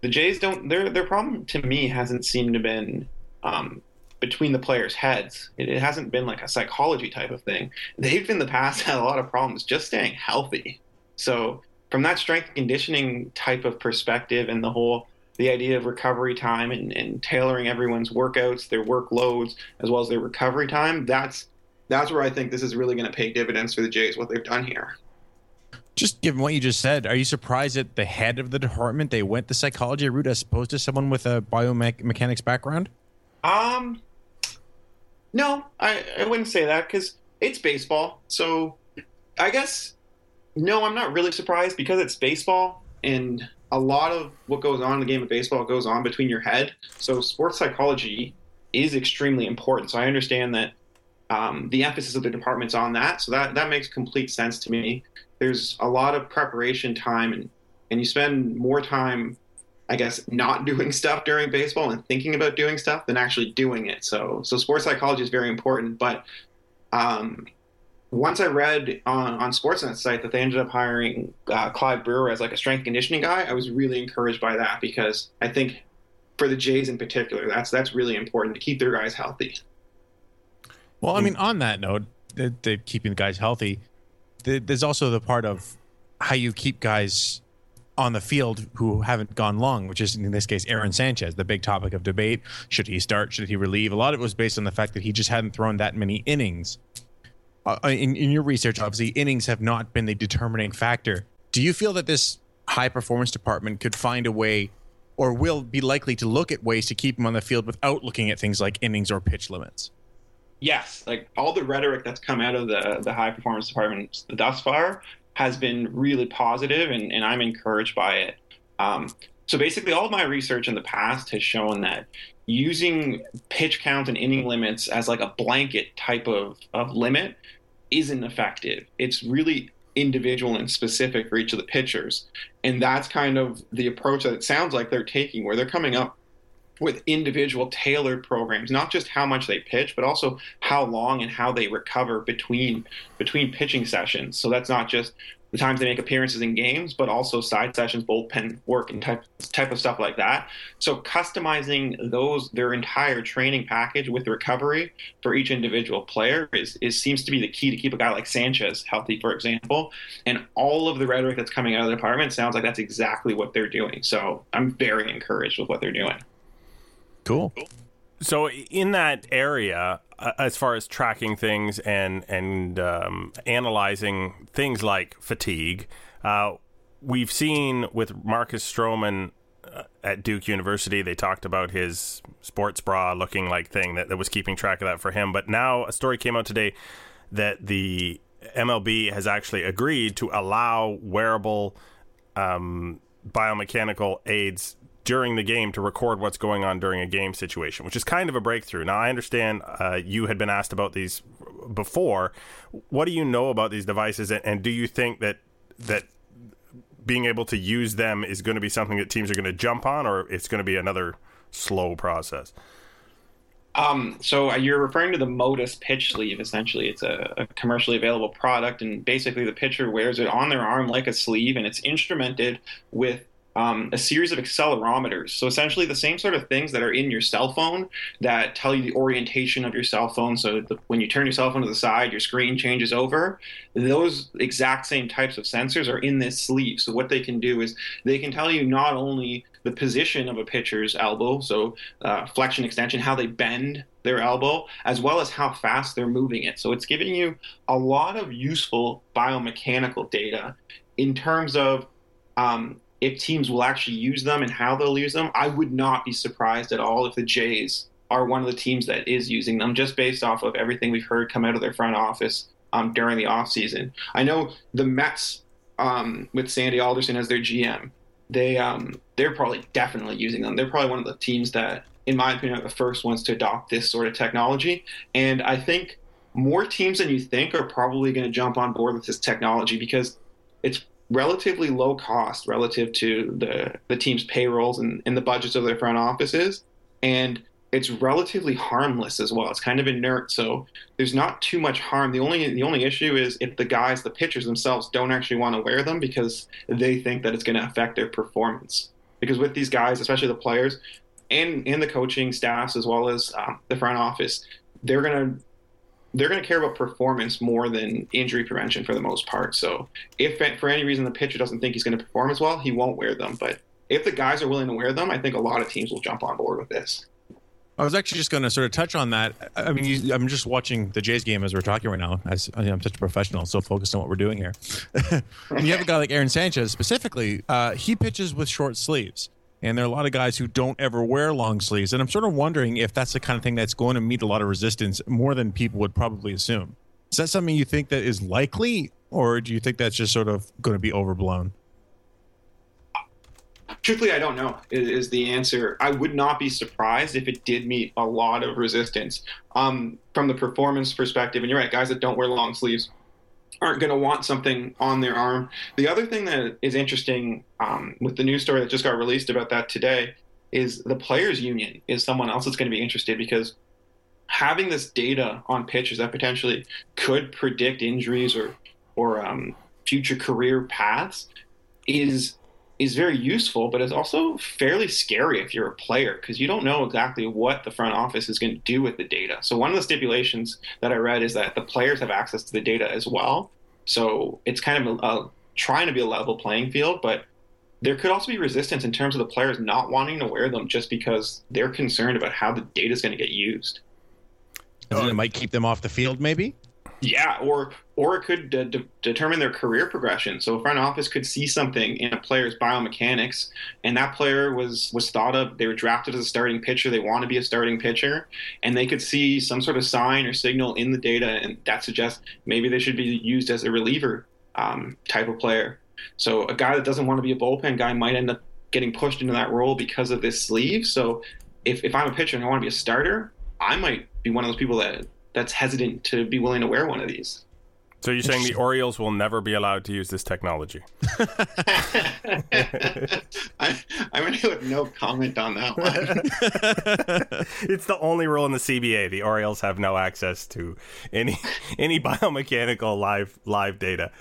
S3: The Jays don't their their problem to me hasn't seemed to been um, between the players' heads. It, it hasn't been like a psychology type of thing. They've in the past had a lot of problems just staying healthy. So from that strength conditioning type of perspective and the whole the idea of recovery time and, and tailoring everyone's workouts, their workloads, as well as their recovery time, that's that's where I think this is really going to pay dividends for the Jays, what they've done here.
S2: Just given what you just said, are you surprised that the head of the department they went the psychology route as opposed to someone with a biomechanics background?
S3: Um, no, I, I wouldn't say that because it's baseball. So I guess, no, I'm not really surprised because it's baseball and a lot of what goes on in the game of baseball goes on between your head. So sports psychology is extremely important. So I understand that um, the emphasis of the department's on that. So that, that makes complete sense to me. There's a lot of preparation time and, and you spend more time I guess not doing stuff during baseball and thinking about doing stuff than actually doing it. So so sports psychology is very important. But um, once I read on on Sportsnet's site that they ended up hiring uh, Clive Brewer as like a strength conditioning guy, I was really encouraged by that because I think for the Jays in particular, that's that's really important to keep their guys healthy.
S2: Well, I mean, on that note, the, the keeping the guys healthy, the, there's also the part of how you keep guys on the field who haven't gone long, which is in this case Aaron Sanchez, the big topic of debate. Should he start? Should he relieve? A lot of it was based on the fact that he just hadn't thrown that many innings. Uh, in, in your research, obviously, innings have not been the determining factor. Do you feel that this high performance department could find a way or will be likely to look at ways to keep him on the field without looking at things like innings or pitch limits?
S3: Yes, like all the rhetoric that's come out of the the high performance department thus far has been really positive, and, and I'm encouraged by it. Um, so basically, all of my research in the past has shown that using pitch count and inning limits as like a blanket type of, of limit isn't effective. It's really individual and specific for each of the pitchers. And that's kind of the approach that it sounds like they're taking, where they're coming up with individual tailored programs, not just how much they pitch, but also how long and how they recover between between pitching sessions. So that's not just the times they make appearances in games, but also side sessions, bullpen work, and type type of stuff like that. So customizing those their entire training package with recovery for each individual player is, is seems to be the key to keep a guy like Sanchez healthy, for example. And all of the rhetoric that's coming out of the department sounds like that's exactly what they're doing. So I'm very encouraged with what they're doing.
S2: Cool.
S1: So in that area, uh, as far as tracking things and and um, analyzing things like fatigue, uh, we've seen with Marcus Stroman uh, at Duke University, they talked about his sports bra looking like thing that, that was keeping track of that for him. But now a story came out today that the MLB has actually agreed to allow wearable um, biomechanical aids during the game to record what's going on during a game situation, which is kind of a breakthrough. Now, I understand uh, you had been asked about these before. What do you know about these devices, and, and do you think that that being able to use them is going to be something that teams are going to jump on, or it's going to be another slow process?
S3: Um, so uh, you're referring to the Motus pitch sleeve. Essentially, it's a, a, commercially available product, and basically the pitcher wears it on their arm like a sleeve, and it's instrumented with um, a series of accelerometers. So essentially, the same sort of things that are in your cell phone that tell you the orientation of your cell phone. So the, when you turn your cell phone to the side, your screen changes over. Those exact same types of sensors are in this sleeve. So what they can do is they can tell you not only the position of a pitcher's elbow, so uh, flexion, extension, how they bend their elbow, as well as how fast they're moving it. So it's giving you a lot of useful biomechanical data in terms of um, if teams will actually use them and how they'll use them, I would not be surprised at all if the Jays are one of the teams that is using them just based off of everything we've heard come out of their front office um, during the offseason. I know the Mets um, with Sandy Alderson as their GM, they um, they're probably definitely using them. They're probably one of the teams that, in my opinion, are the first ones to adopt this sort of technology. And I think more teams than you think are probably going to jump on board with this technology because it's relatively low cost relative to the, the team's payrolls and, and the budgets of their front offices. And it's relatively harmless as well. It's kind of inert, so there's not too much harm. The only the only issue is if the guys, the pitchers themselves, don't actually want to wear them because they think that it's going to affect their performance. Because with these guys, especially the players and and the coaching staffs as well as um, the front office, they're going to they're going to care about performance more than injury prevention for the most part. So if for any reason the pitcher doesn't think he's going to perform as well, he won't wear them. But if the guys are willing to wear them, I think a lot of teams will jump on board with this.
S2: I was actually just going to sort of touch on that. I mean, you, I'm just watching the Jays game as we're talking right now. I am such a professional, so focused on what we're doing here. and you have a guy like Aaron Sanchez specifically. Uh, he pitches with short sleeves. And there are a lot of guys who don't ever wear long sleeves. And I'm sort of wondering if that's the kind of thing that's going to meet a lot of resistance more than people would probably assume. Is that something you think that is likely, or do you think that's just sort of going to be overblown?
S3: Truthfully, I don't know. Is the answer? I would not be surprised if it did meet a lot of resistance um, from the performance perspective. And you're right, guys that don't wear long sleeves aren't going to want something on their arm. The other thing that is interesting um, with the news story that just got released about that today is the players' union is someone else that's going to be interested because having this data on pitchers that potentially could predict injuries or or um, future career paths is is very useful, but it's also fairly scary if you're a player because you don't know exactly what the front office is going to do with the data. So one of the stipulations that I read is that the players have access to the data as well. So it's kind of a, a, trying to be a level playing field, but there could also be resistance in terms of the players not wanting to wear them just because they're concerned about how the data is going to get used.
S2: it might keep them off the field, maybe.
S3: Yeah, or or it could de- de- determine their career progression. So a front office could see something in a player's biomechanics, and that player was was thought of. They were drafted as a starting pitcher. They want to be a starting pitcher, and they could see some sort of sign or signal in the data, and that suggests maybe they should be used as a reliever um, type of player. So a guy that doesn't want to be a bullpen guy might end up getting pushed into that role because of this sleeve. So if, if I'm a pitcher and I want to be a starter, I might be one of those people that that's hesitant to be willing to wear one of these.
S1: So you're saying the Orioles will never be allowed to use this technology?
S3: I, I'm going to have no comment on that
S1: one. it's the only rule in the CBA. The Orioles have no access to any any biomechanical live live data.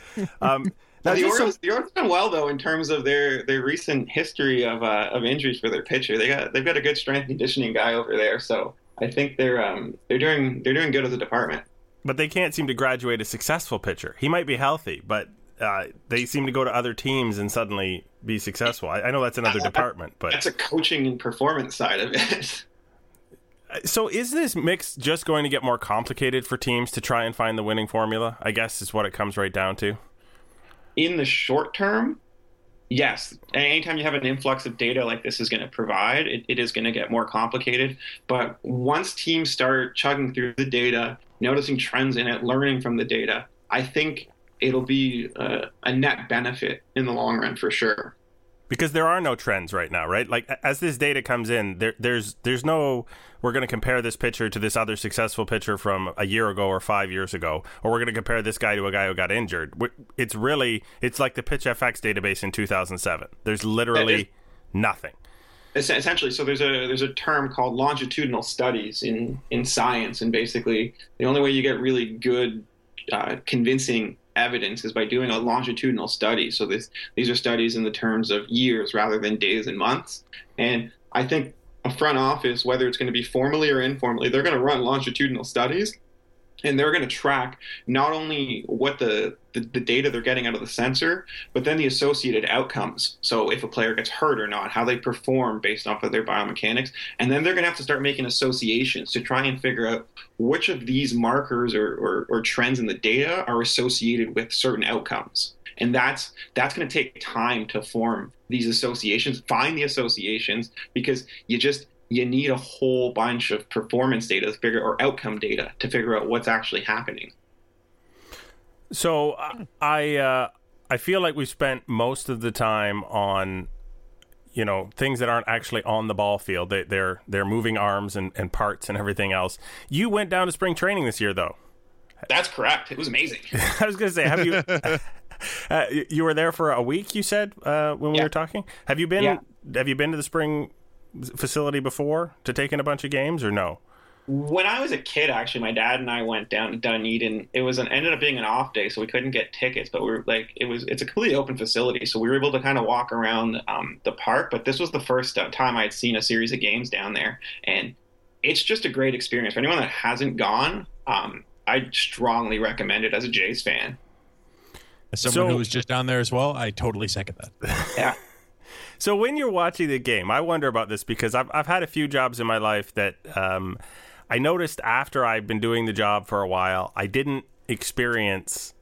S1: Um, Now,
S3: the Orioles,
S1: some-
S3: the Orioles done well though in terms of their their recent history of uh, of injuries for their pitcher. They got they've got a good strength conditioning guy over there, so I think they're um they're doing they're doing good as a department.
S1: but they can't seem to graduate a successful pitcher. He might be healthy, but uh, they seem to go to other teams and suddenly be successful. I, I know that's another department, but
S3: That's a coaching and performance side of it.
S1: so is this mix just going to get more complicated for teams to try and find the winning formula? I guess is what it comes right down to.
S3: in the short term, yes. Anytime you have an influx of data like this is going to provide, it, it is going to get more complicated. But once teams start chugging through the data, noticing trends in it, learning from the data, I think it'll be uh, a net benefit in the long run for sure.
S1: Because there are no trends right now, right? Like as this data comes in, there, there's there's no we're going to compare this pitcher to this other successful pitcher from a year ago or five years ago, or we're going to compare this guy to a guy who got injured. It's really it's like the Pitch FX database in 2007. There's literally nothing.
S3: Essentially so there's a there's a term called longitudinal studies in in science and basically the only way you get really good uh, convincing evidence is by doing a longitudinal study so this these are studies in the terms of years rather than days and months. And i think a front office whether it's going to be formally or informally they're going to run longitudinal studies and they're going to track not only what the, the, the data they're getting out of the sensor, but then the associated outcomes. So if a player gets hurt or not, how they perform based off of their biomechanics, and then they're going to have to start making associations to try and figure out which of these markers or, or, or trends in the data are associated with certain outcomes. And that's that's going to take time to form these associations, find the associations, because you just you need a whole bunch of performance data to figure or outcome data to figure out what's actually happening.
S1: So I uh, I feel like we spent most of the time on you know things that aren't actually on the ball field. They, they're they're moving arms and, and parts and everything else. You went down to spring training this year, though.
S3: That's correct. It was amazing.
S1: I was going to say, have you? uh, you were there for a week. You said uh, when we
S3: Yeah.
S1: were talking. Have you been?
S3: Yeah.
S1: Have you been to the spring facility before to take in a bunch of games or no?
S3: when I was a kid, actually, my dad and I went down to Dunedin. It was an ended up being an off day, so we couldn't get tickets. But we were like, it was it's a completely open facility, so we were able to kind of walk around um, the park. But this was the first uh, time I'd seen a series of games down there, and it's just a great experience for anyone that hasn't gone. Um, I strongly recommend it as a Jays fan.
S2: As someone
S1: So-
S2: who was just down there as well, I totally second that.
S3: Yeah.
S1: So when you're watching the game, I wonder about this because I've I've had a few jobs in my life that um, I noticed after I've been doing the job for a while, I didn't experience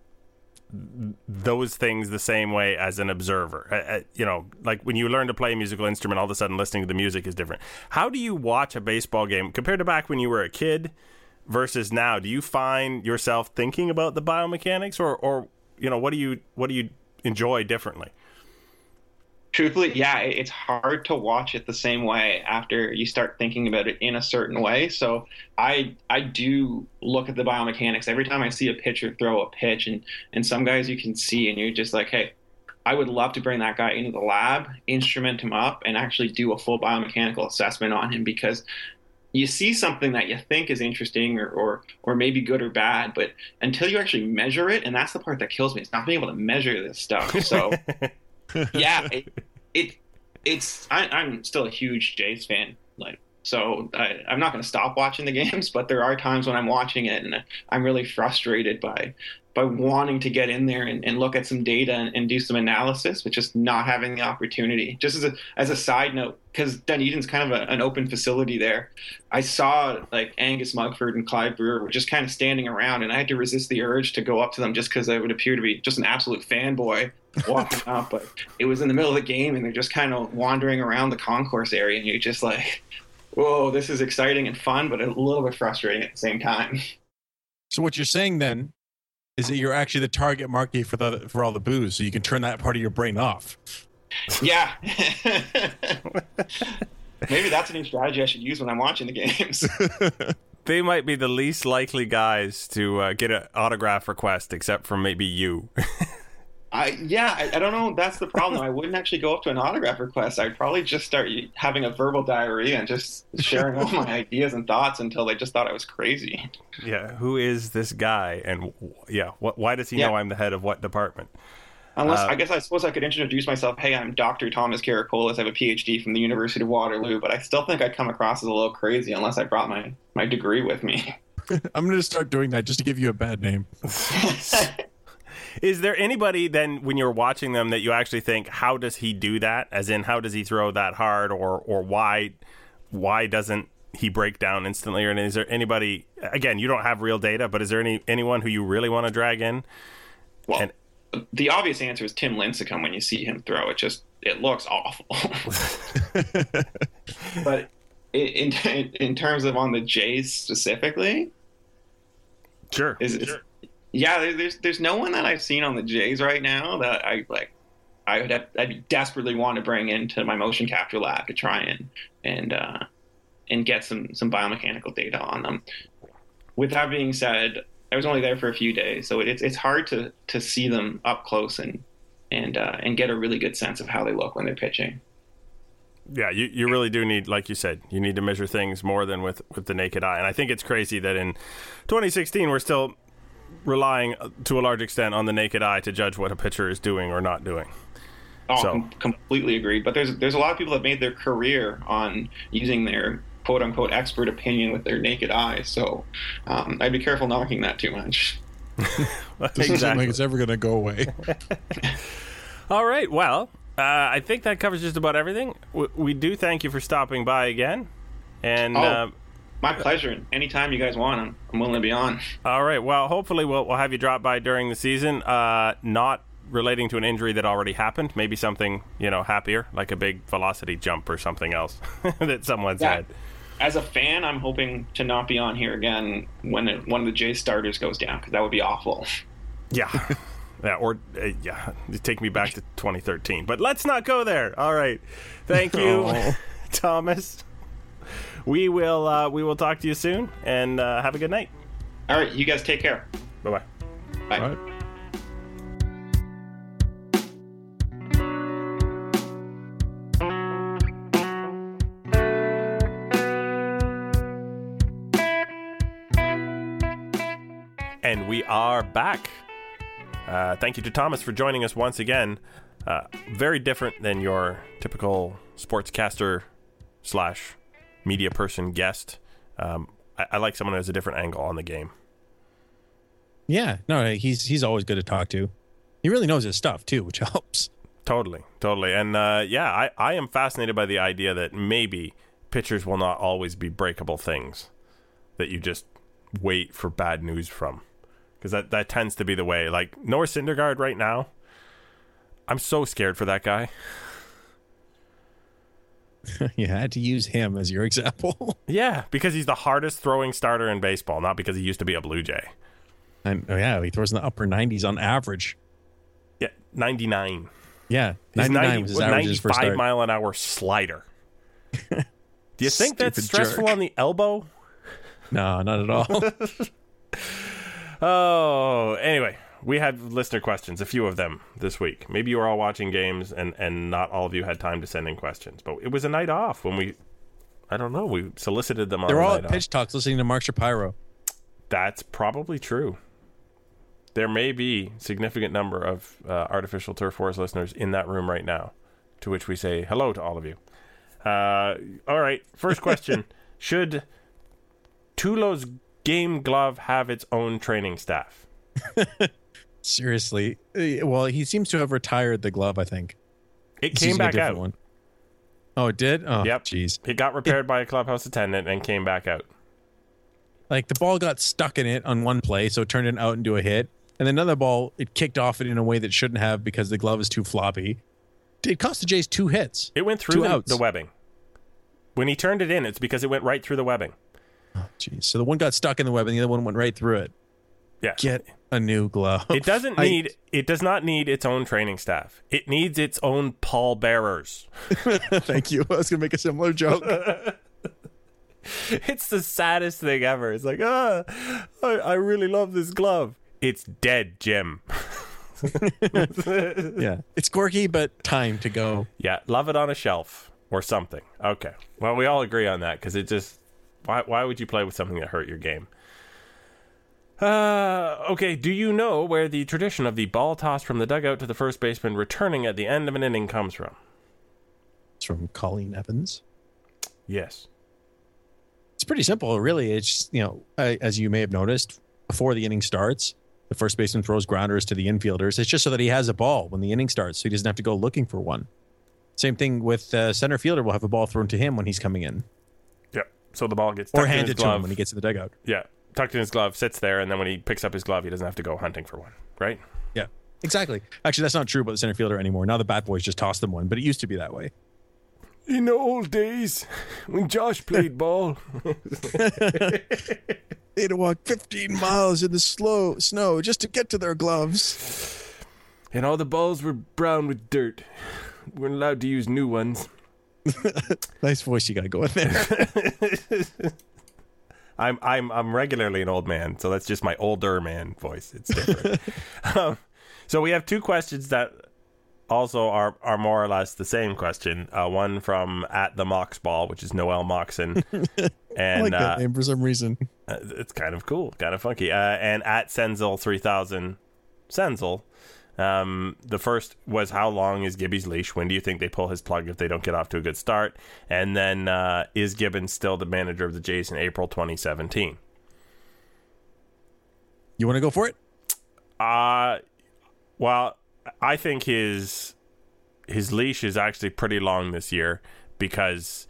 S1: those things the same way as an observer. Uh, uh, you know, like when you learn to play a musical instrument, all of a sudden listening to the music is different. How do you watch a baseball game compared to back when you were a kid versus now? Do you find yourself thinking about the biomechanics, or, or you know, what do you what do you enjoy differently?
S3: Truthfully, yeah, it- it's hard to watch it the same way after you start thinking about it in a certain way. So I I do look at the biomechanics every time I see a pitcher throw a pitch, and and some guys you can see, and you're just like, hey, I would love to bring that guy into the lab, instrument him up, and actually do a full biomechanical assessment on him because you see something that you think is interesting or, or or maybe good or bad, but until you actually measure it, and that's the part that kills me. It's not being able to measure this stuff. So yeah, it, it it's I, I'm still a huge Jays fan, like so I, I'm not going to stop watching the games, but there are times when I'm watching it and I'm really frustrated by by wanting to get in there and, and look at some data and, and do some analysis, but just not having the opportunity. Just as a as a side note, because Dunedin's kind of a, an open facility there, I saw like Angus Mugford and Clive Brewer were just kind of standing around, and I had to resist the urge to go up to them just because I would appear to be just an absolute fanboy walking up. But it was in the middle of the game, and they're just kind of wandering around the concourse area, and you're just like, "Whoa, this is exciting and fun, but a little bit frustrating at the same time."
S2: So what you're saying then is that you're actually the target market for the for all the booze, so you can turn that part of your brain off.
S3: Yeah. Maybe that's a new strategy I should use when I'm watching the games.
S1: they might be the least likely guys to uh, get an autograph request, except for maybe you.
S3: I yeah, I, I don't know. That's the problem. I wouldn't actually go up to an autograph request. I'd probably just start having a verbal diarrhea and just sharing all my ideas and thoughts until they just thought I was crazy.
S1: yeah, who is this guy, and yeah, what, why does he
S3: Yeah.
S1: know I'm the head of what department?
S3: Unless
S1: Uh,
S3: I guess I suppose I could introduce myself. Hey, I'm Dr. Thomas Karakolis. I have a PhD from the University of Waterloo, but I still think I'd come across as a little crazy unless I brought my my degree with me.
S2: I'm going to start doing that just to give you a bad name.
S1: Is there anybody then when you're watching them that you actually think, how does he do that? As in, how does he throw that hard, or or why why doesn't he break down instantly? Or is there anybody? Again, you don't have real data, but is there any anyone who you really want to drag in?
S3: Well,
S1: And-
S3: the obvious answer is Tim Lincecum when you see him throw. It just it looks awful. but in, in in terms of on the Jays specifically,
S1: Sure.
S3: is is- yeah, there's there's no one that I've seen on the Jays right now that I like. I would I'd desperately want to bring into my motion capture lab to try and and uh, and get some some biomechanical data on them. With that being said, I was only there for a few days, so it's it's hard to to see them up close and and uh, and get a really good sense of how they look when they're pitching.
S1: Yeah, you, you really do need, like you said, you need to measure things more than with, with the naked eye. And I think it's crazy that in 2016 we're still relying uh, to a large extent on the naked eye to judge what a pitcher is doing or not doing.
S3: Oh,
S1: So-
S3: com- completely agreed. But there's there's a lot of people that made their career on using their quote unquote expert opinion with their naked eye. So um, I'd be careful knocking that too much.
S2: Doesn't seem like it's ever going to go away.
S1: All right. Well, uh, I think that covers just about everything. We, we do thank you for stopping by again. And
S3: Oh.
S1: uh,
S3: My pleasure. Anytime you guys want, I'm, I'm willing to be on.
S1: all right. Well, hopefully we'll we'll have you drop by during the season. Uh, not relating to an injury that already happened. Maybe something you know happier, like a big velocity jump or something else that someone's
S3: Yeah.
S1: had.
S3: As a fan, I'm hoping to not be on here again when it, one of the Jays starters goes down because that would be awful.
S1: Yeah. Yeah, or uh, yeah, take me back to 2013. But let's not go there. All right, thank you,
S2: Oh.
S1: Thomas. We will uh, we will talk to you soon, and uh, have a good night.
S3: All right, you guys take care.
S1: Bye bye.
S3: Bye.
S2: All right.
S1: And we are back. Uh, thank you to Thomas for joining us once again. Uh, very different than your typical sportscaster slash media person guest. Um, I, I like someone who has a different angle on the game.
S2: Yeah, no, he's he's always good to talk to. He really knows his stuff too, which helps.
S1: Totally, totally. And uh, yeah, I, I am fascinated by the idea that maybe pitchers will not always be breakable things that you just wait for bad news from. Because that, that tends to be the way. Like Noah Syndergaard right now, I'm so scared for that guy.
S2: you had to use him as your example.
S1: Yeah, because he's the hardest throwing starter in baseball, not because he used to be a Blue Jay.
S2: and oh yeah, he throws in the upper 90s on average.
S1: Yeah, 99.
S2: Yeah,
S1: He's
S2: 99
S1: 90
S2: was his average his first
S1: 95
S2: start.
S1: mile an hour slider. Do you think that's stressful
S2: jerk.
S1: on the elbow?
S2: No, not at all.
S1: Oh, anyway, we had listener questions, a few of them this week. Maybe you were all watching games and, and not all of you had time to send in questions, but it was a night off when we, I don't know, we solicited them on
S2: They're all at pitch talks listening to Mark Shapiro.
S1: That's probably true. There may be significant number of uh, artificial turf wars listeners in that room right now, to which we say hello to all of you. Uh, all right, first question: Should Tulo's game glove have its own training staff?
S2: Seriously. Uh, Well, he seems to have retired the glove, I think.
S1: It
S2: He's
S1: came back out.
S2: One. Oh, it did? Oh,
S1: Yep.
S2: jeez.
S1: It got repaired by a clubhouse attendant and came back out.
S2: Like the ball got stuck in it on one play, so it turned it out into a hit. And another ball, it kicked off it in a way that shouldn't have because the glove is too floppy. It cost the Jays two hits.
S1: It went through the, the webbing. When he turned it in, it's because it went right through the webbing.
S2: Oh, jeez. So the one got stuck in the webbing, and the other one went right through it.
S1: Yeah.
S2: Get a new glove.
S1: It doesn't
S2: I-
S1: need it does not need its own training staff. It needs its own pallbearers.
S2: Thank you. I was gonna make a similar joke.
S1: It's the saddest thing ever. It's like, ah, I, I really love this glove. It's dead, Jim.
S2: yeah. It's quirky, but time to go.
S1: Yeah, love it on a shelf or something. Okay. Well, we all agree on that because it just why why would you play with something that hurt your game? Uh, okay, do you know where the tradition of the ball tossed from the dugout to the first baseman returning at the end of an inning comes from?
S2: It's from Colleen Evans.
S1: Yes.
S2: It's pretty simple, really. It's you know, as you may have noticed, before the inning starts, the first baseman throws grounders to the infielders. It's just so that he has a ball when the inning starts, so he doesn't have to go looking for one. Same thing with uh, center fielder will have a ball thrown to him when he's coming in,
S1: Yeah. So the ball gets
S2: or
S1: tucked in his
S2: handed to him when he gets to the dugout.
S1: Yeah, tucked in his glove, sits there, and then when he picks up his glove, he doesn't have to go hunting for one, right?
S2: Yeah, exactly. Actually, that's not true about the center fielder anymore. Now the bat boys just toss them one, but it used to be that way.
S1: In the old days, when Josh played ball,
S2: they'd walk 15 miles in the slow snow just to get to their gloves.
S1: and all the balls were brown with dirt, we weren't allowed to use new ones.
S2: Nice voice you got going there.
S1: I'm I'm I'm regularly an old man, so that's just my older man voice. It's different. um, so we have two questions that also are are more or less the same question. Uh, one from at the Mox Ball, which is Noel Moxon,
S2: I
S1: and
S2: like
S1: uh,
S2: that name for some reason.
S1: Uh, it's kind of cool, kind of funky. Uh, and at Senzel three thousand, Senzel. Um, the first was how long is Gibby's leash? When do you think they pull his plug if they don't get off to a good start? And then uh, is Gibbons still the manager of the Jays in April 2017?
S2: You want to go for it?
S1: Uh well, I think his his leash is actually pretty long this year because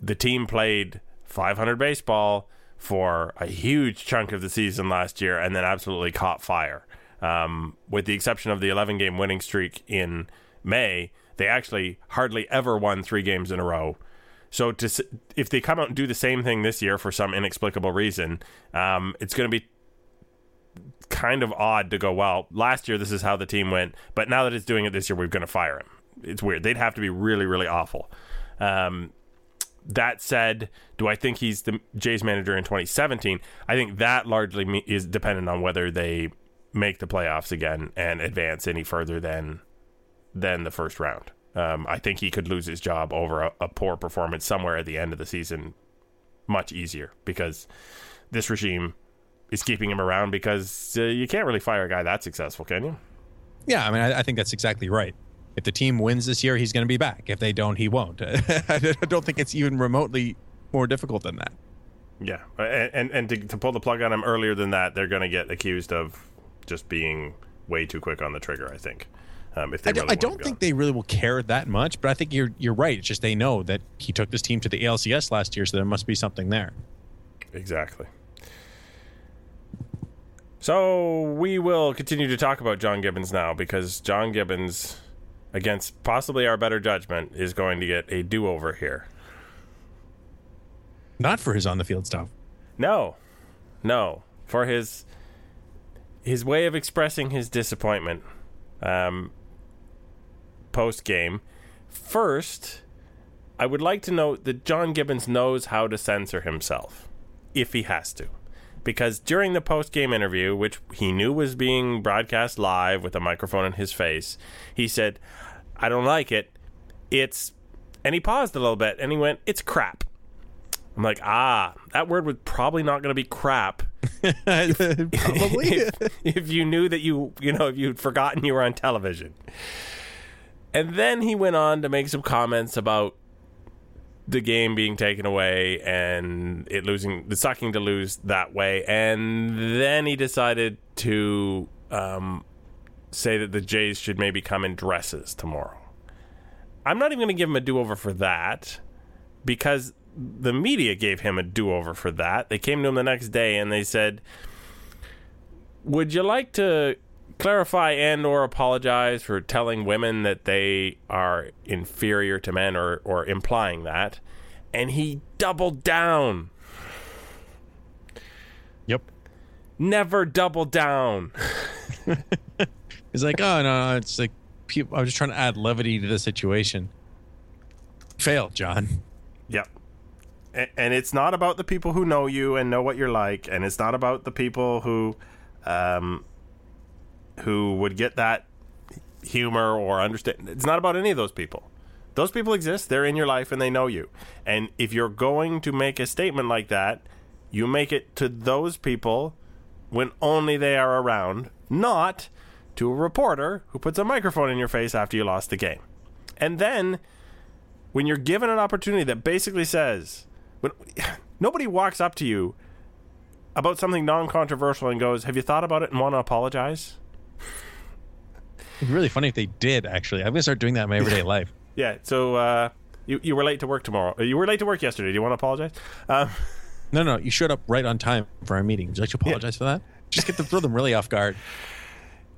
S1: the team played 500 baseball for a huge chunk of the season last year and then absolutely caught fire. Um, with the exception of the 11 game winning streak in May, they actually hardly ever won three games in a row. So to if they come out and do the same thing this year for some inexplicable reason, um, it's going to be kind of odd to go, well, last year this is how the team went, but now that it's doing it this year, we're going to fire him. It's weird. They'd have to be really, really awful. Um, that said, do I think he's the Jays manager in 2017? I think that largely is dependent on whether they make the playoffs again and advance any further than than the first round. Um, I think he could lose his job over a, a poor performance somewhere at the end of the season much easier because this regime is keeping him around because uh, you can't really fire a guy that successful, can you?
S2: Yeah, I mean, I, I think that's exactly right. If the team wins this year, he's going to be back. If they don't, he won't. I don't think it's even remotely more difficult than that.
S1: Yeah, and and, and to, to pull the plug on him earlier than that, they're going to get accused of just being way too quick on the trigger. I think. Um, if they
S2: I, do,
S1: really
S2: I don't think they really will care that much, but I think you're you're right. It's just they know that he took this team to the ALCS last year, so there must be something there.
S1: exactly. So we will continue to talk about John Gibbons now because John Gibbons, against possibly our better judgment, is going to get a do-over here.
S2: Not for his on the field stuff.
S1: No, no, for his his way of expressing his disappointment um, post game. First, I would like to note that John Gibbons knows how to censor himself if he has to. Because during the post game interview, which he knew was being broadcast live with a microphone in his face, he said, I don't like it. It's. And he paused a little bit and he went, It's crap. I'm like, ah, that word was probably not going to be crap
S2: Probably.
S1: if, if you knew that you, you know, if you'd forgotten you were on television. And then he went on to make some comments about the game being taken away and it losing, the sucking to lose that way. And then he decided to um, say that the Jays should maybe come in dresses tomorrow. I'm not even going to give him a do over for that because the media gave him a do over for that. They came to him the next day and they said, Would you like to clarify and or apologize for telling women that they are inferior to men or, or implying that? And he doubled down.
S2: yep.
S1: Never double down.
S2: He's like, oh no, no it's like people. I was just trying to add levity to the situation. Failed, John.
S1: Yep. And it's not about the people who know you and know what you're like, and it's not about the people who, um, who would get that humor or understand. It's not about any of those people. Those people exist. They're in your life and they know you. And if you're going to make a statement like that, you make it to those people when only they are around, not to a reporter who puts a microphone in your face after you lost the game. And then when you're given an opportunity that basically says, nobody walks up to you about something non-controversial and goes, "Have you thought about it and want to apologize?"
S2: It'd be really funny if they did. Actually, I'm gonna start doing that in my everyday life.
S1: Yeah. So uh, you you were late to work tomorrow. Uh, You were late to work yesterday. Do you want to apologize? Um,
S2: No, no, you showed up right on time for our meeting. Would you like to apologize for that? Just get to throw them really off guard.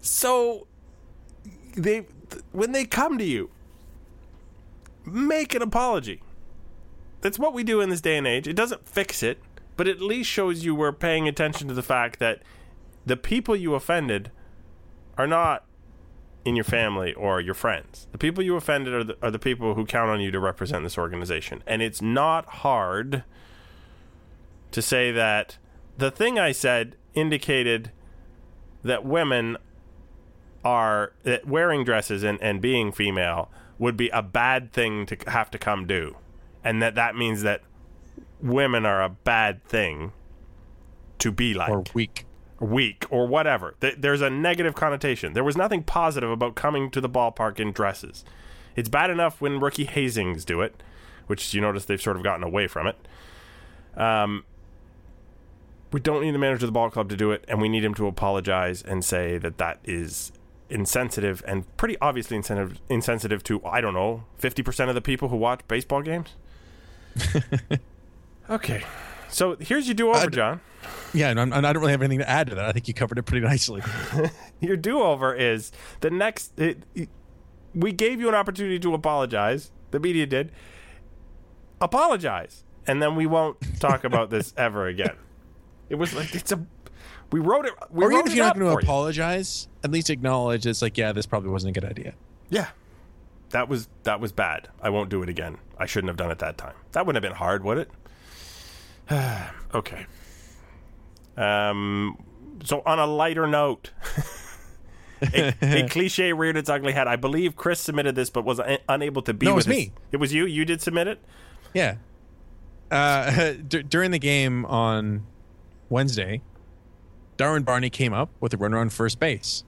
S1: so they th- when they come to you, make an apology. That's what we do in this day and age. It doesn't fix it, but it at least shows you we're paying attention to the fact that the people you offended are not in your family or your friends. The people you offended are the, are the people who count on you to represent this organization. And it's not hard to say that the thing I said indicated that women are that wearing dresses and, and being female would be a bad thing to have to come do. And that that means that women are a bad thing to be like
S2: Or weak.
S1: weak or whatever. Th- There's a negative connotation. There was nothing positive about coming to the ballpark in dresses. It's bad enough when rookie hazings do it, which you notice they've sort of gotten away from it. Um, we don't need the manager of the ball club to do it, and we need him to apologize and say that that is insensitive and pretty obviously insensitive, insensitive to I don't know fifty percent of the people who watch baseball games. okay, so here's your do over,
S2: Uh,
S1: John.
S2: Yeah, and, I'm, and I don't really have anything to add to that. I think you covered it pretty nicely.
S1: your do-over is the next it, it- we gave you an opportunity to apologize the media did apologize and then we won't talk about this ever again it was like it's a we wrote it we
S2: or
S1: wrote
S2: even if you're not going to
S1: you.
S2: apologize, at least acknowledge it's like, yeah, this probably wasn't a good idea.
S1: yeah that was that was bad i won't do it again i shouldn't have done it that time that wouldn't have been hard would it okay um so on a lighter note a, a cliche reared its ugly head. I believe Chris submitted this, but was un- unable to be.
S2: No, it was
S1: us.
S2: me.
S1: It was you. You did submit it.
S2: Yeah. Uh, d- during the game on Wednesday, Darwin Barney came up with a runner on first base.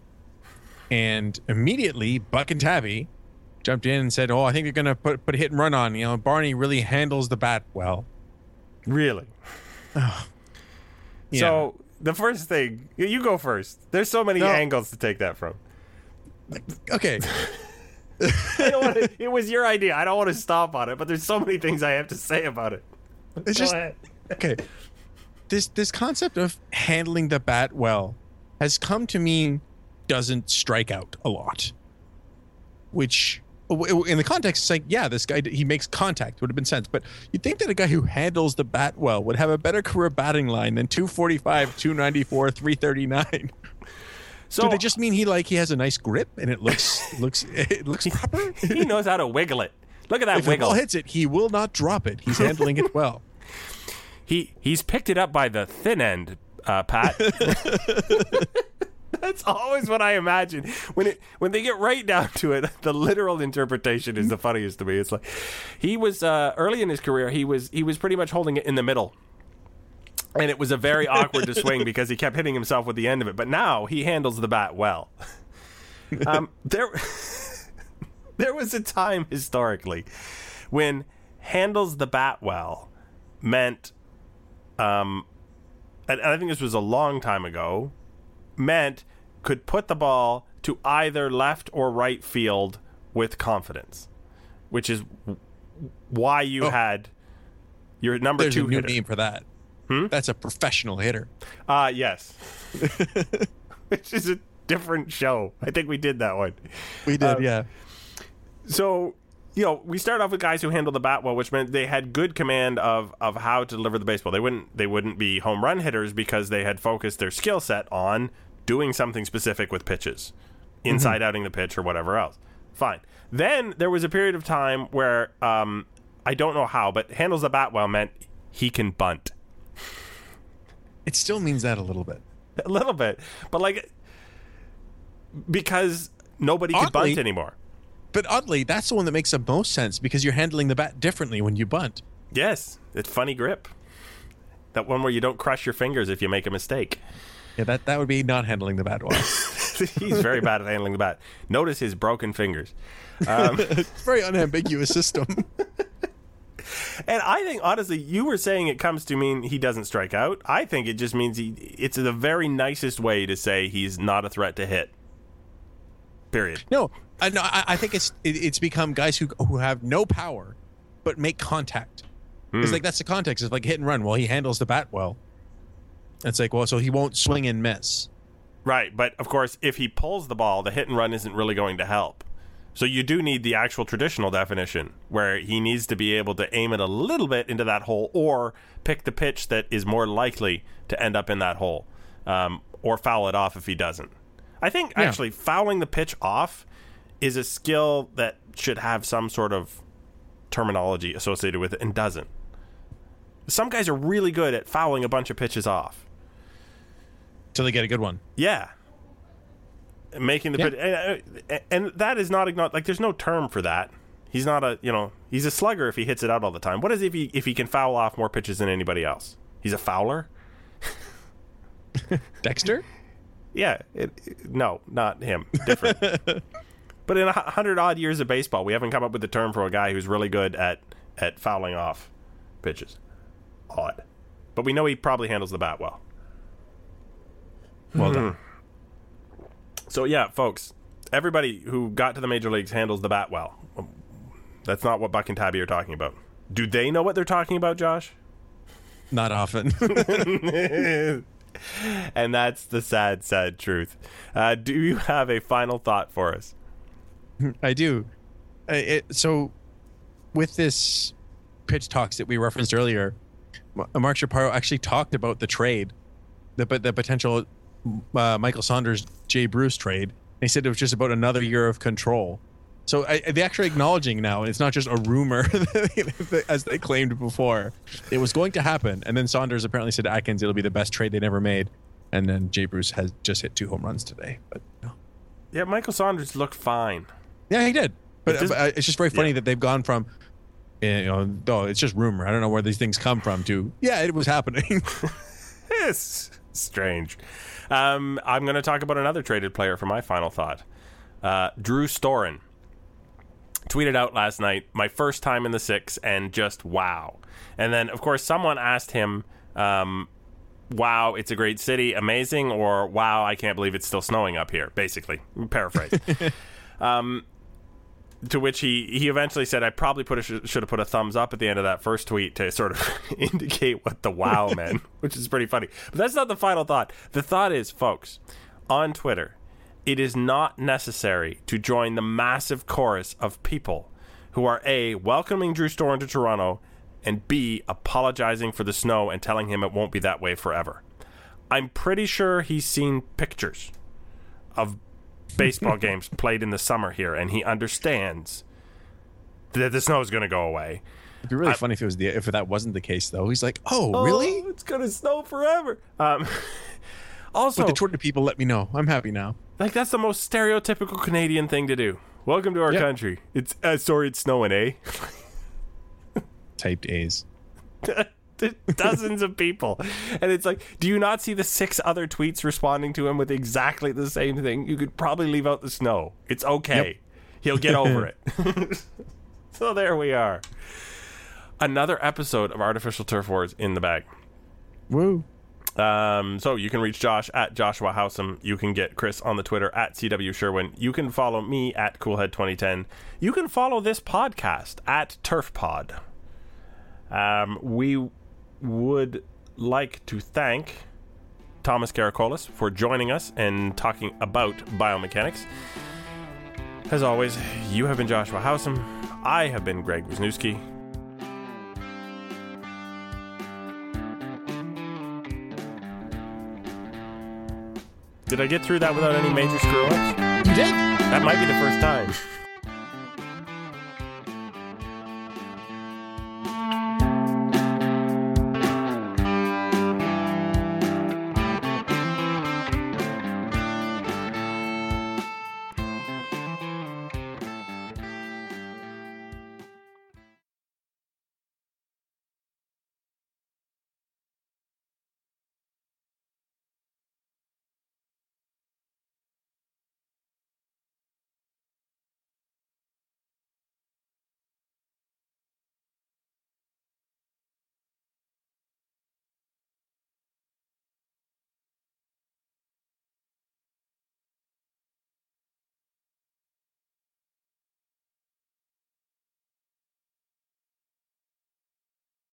S2: And immediately, Buck and Tabby jumped in and said, Oh, I think they're going to put, put a hit and run on. You know, Barney really handles the bat well.
S1: Really?
S2: Yeah.
S1: So the first thing, you- you go first. There's so many
S2: No.
S1: angles to take that from.
S2: okay.
S1: I don't wanna, it was your idea. I don't want to stop on it, but there's so many things I have to say about it.
S2: It's
S1: Go
S2: just
S1: ahead.
S2: okay. This this concept of handling the bat well has come to mean doesn't strike out a lot. Which in the context, it's like, yeah, this guy he makes contact would have been sense, but you'd think that a guy who handles the bat well would have a better career batting line than 245, 294, 339.
S1: So
S2: Do they just mean he like he has a nice grip and it looks looks it looks proper?
S1: he knows how to wiggle it. Look at that
S2: if
S1: wiggle.
S2: ball hits it, he will not drop it. He's handling it well.
S1: He he's picked it up by the thin end, uh, Pat. That's always what I imagine when it when they get right down to it. The literal interpretation is the funniest to me. It's like he was uh, early in his career. He was he was pretty much holding it in the middle, and it was a very awkward to swing because he kept hitting himself with the end of it. But now he handles the bat well. Um, there there was a time historically when handles the bat well meant um, I think this was a long time ago, meant could put the ball to either left or right field with confidence, which is why you
S2: Oh.
S1: had your number
S2: There's
S1: two
S2: a new
S1: hitter.
S2: name for that.
S1: Hmm?
S2: That's a professional hitter.
S1: Uh, yes. which is a different show. I think we did that one.
S2: We did,
S1: Um,
S2: yeah.
S1: so you know we start off with guys who handle the bat well which meant they had good command of of how to deliver the baseball they wouldn't they wouldn't be home run hitters because they had focused their skill set on doing something specific with pitches inside outing the pitch or whatever else fine then there was a period of time where um i don't know how but handles the bat well meant he can bunt
S2: It still means that a little bit.
S1: a little bit but like because nobody could bunt anymore
S2: But oddly, that's the one that makes the most sense because you're handling the bat differently when you bunt.
S1: Yes, it's funny grip. That one where you don't crush your fingers if you make a mistake.
S2: Yeah, that, that would be not handling the bat well.
S1: He's very bad at handling the bat. Notice his broken fingers.
S2: it's um, very unambiguous system.
S1: And I think honestly, you were saying it comes to mean he doesn't strike out. I think it just means he. It's the very nicest way to say he's not a threat to hit. Period.
S2: No, I, no, I, I think it's it, it's become guys who who have no power, but make contact. It's hmm. like that's the context. It's like hit and run. Well, he handles the bat well. It's like well, so he won't swing and miss.
S1: Right, but of course, if he pulls the ball, the hit and run isn't really going to help. So you do need the actual traditional definition, where he needs to be able to aim it a little bit into that hole, or pick the pitch that is more likely to end up in that hole, um, or foul it off if he doesn't. I think
S2: Yeah.
S1: actually fouling the pitch off is a skill that should have some sort of terminology associated with it, and doesn't. Some guys are really good at fouling a bunch of pitches off.
S2: Till they get a good one.
S1: Yeah. Making the
S2: Yeah.
S1: and, uh, and that is not ignored. Like, there's no term for that. He's not a, you know, he's a slugger if he hits it out all the time. What is if he if he can foul off more pitches than anybody else? He's a fouler.
S2: Dexter.
S1: Yeah, it, it- no, not him. Different. but in a hundred odd years of baseball, we haven't come up with the term for a guy who's really good at at fouling off pitches. Odd, but we know he probably handles the bat well.
S2: Well done.
S1: So yeah, folks, everybody who got to the major leagues handles the bat well. That's not what Buck and Tabby are talking about. Do they know what they're talking about, Josh?
S2: Not often.
S1: and that's the sad, sad truth. Uh, do you have a final thought for us?
S2: I do. Uh, It, so, with this pitch talks that we referenced earlier, Mark Shapiro actually talked about the trade, the but the potential uh, Michael Saunders Jay Bruce trade. They said it was just about another year of control. So I, they actually acknowledging now it's not just a rumor as they claimed before. It was going to happen, and then Saunders apparently said to Atkins it'll be the best trade they'd ever made, and then Jay Bruce has just hit two home runs today. But no.
S1: Yeah, Michael Saunders looked fine.
S2: Yeah, he did. But,
S1: It just-
S2: uh, it's just very funny
S1: yeah.
S2: that they've gone from, eh, you know, oh, it's just rumor. I don't know where these things come from. To yeah, it was happening.
S1: It's strange. Um, I'm going to talk about another traded player for my final thought. Uh, Drew Storen tweeted out last night, my first time in the six, and just wow. And then, of course, someone asked him, um, wow, it's a great city, amazing, or wow, I can't believe it's still snowing up here, basically. Paraphrase. um, to which he, he eventually said, I probably put a, should have put a thumbs up at the end of that first tweet to sort of indicate what the wow meant, which is pretty funny. But that's not the final thought. The thought is, folks, on Twitter, it is not necessary to join the massive chorus of people who are A, welcoming Drew Storen to Toronto, and B, apologizing for the snow and telling him it won't be that way forever. I'm pretty sure he's seen pictures of baseball games played in the summer here, and he understands that the snow is going to go away.
S2: It'd be really funny if it was the if that wasn't the case though. He's like, oh, really?
S1: Oh, it's going to snow forever. Um, also,
S2: But the Twitter people let me know. I'm happy now.
S1: like that's the most stereotypical Canadian thing to do. Welcome to our
S2: Yep.
S1: country. It's uh, sorry, it's snowing, eh?
S2: Typed A's.
S1: There's dozens of people, and it's like, do you not see the six other tweets responding to him with exactly the same thing? You could probably leave out the snow. It's okay. He'll get over it. so there we are. Another episode of Artificial Turf Wars in the bag.
S2: Woo.
S1: Um, so you can reach Josh at Joshua Howsam. You can get Chris on the Twitter at CW Sherwin. You can follow me at Coolhead2010. You can follow this podcast at TurfPod. Um, we would like to thank Thomas Karakolis for joining us and talking about biomechanics. As always, you have been Joshua Howsam. I have been Greg Wisniewski. Did I get through that without any major screw ups?
S2: You did?
S1: That might be the first time.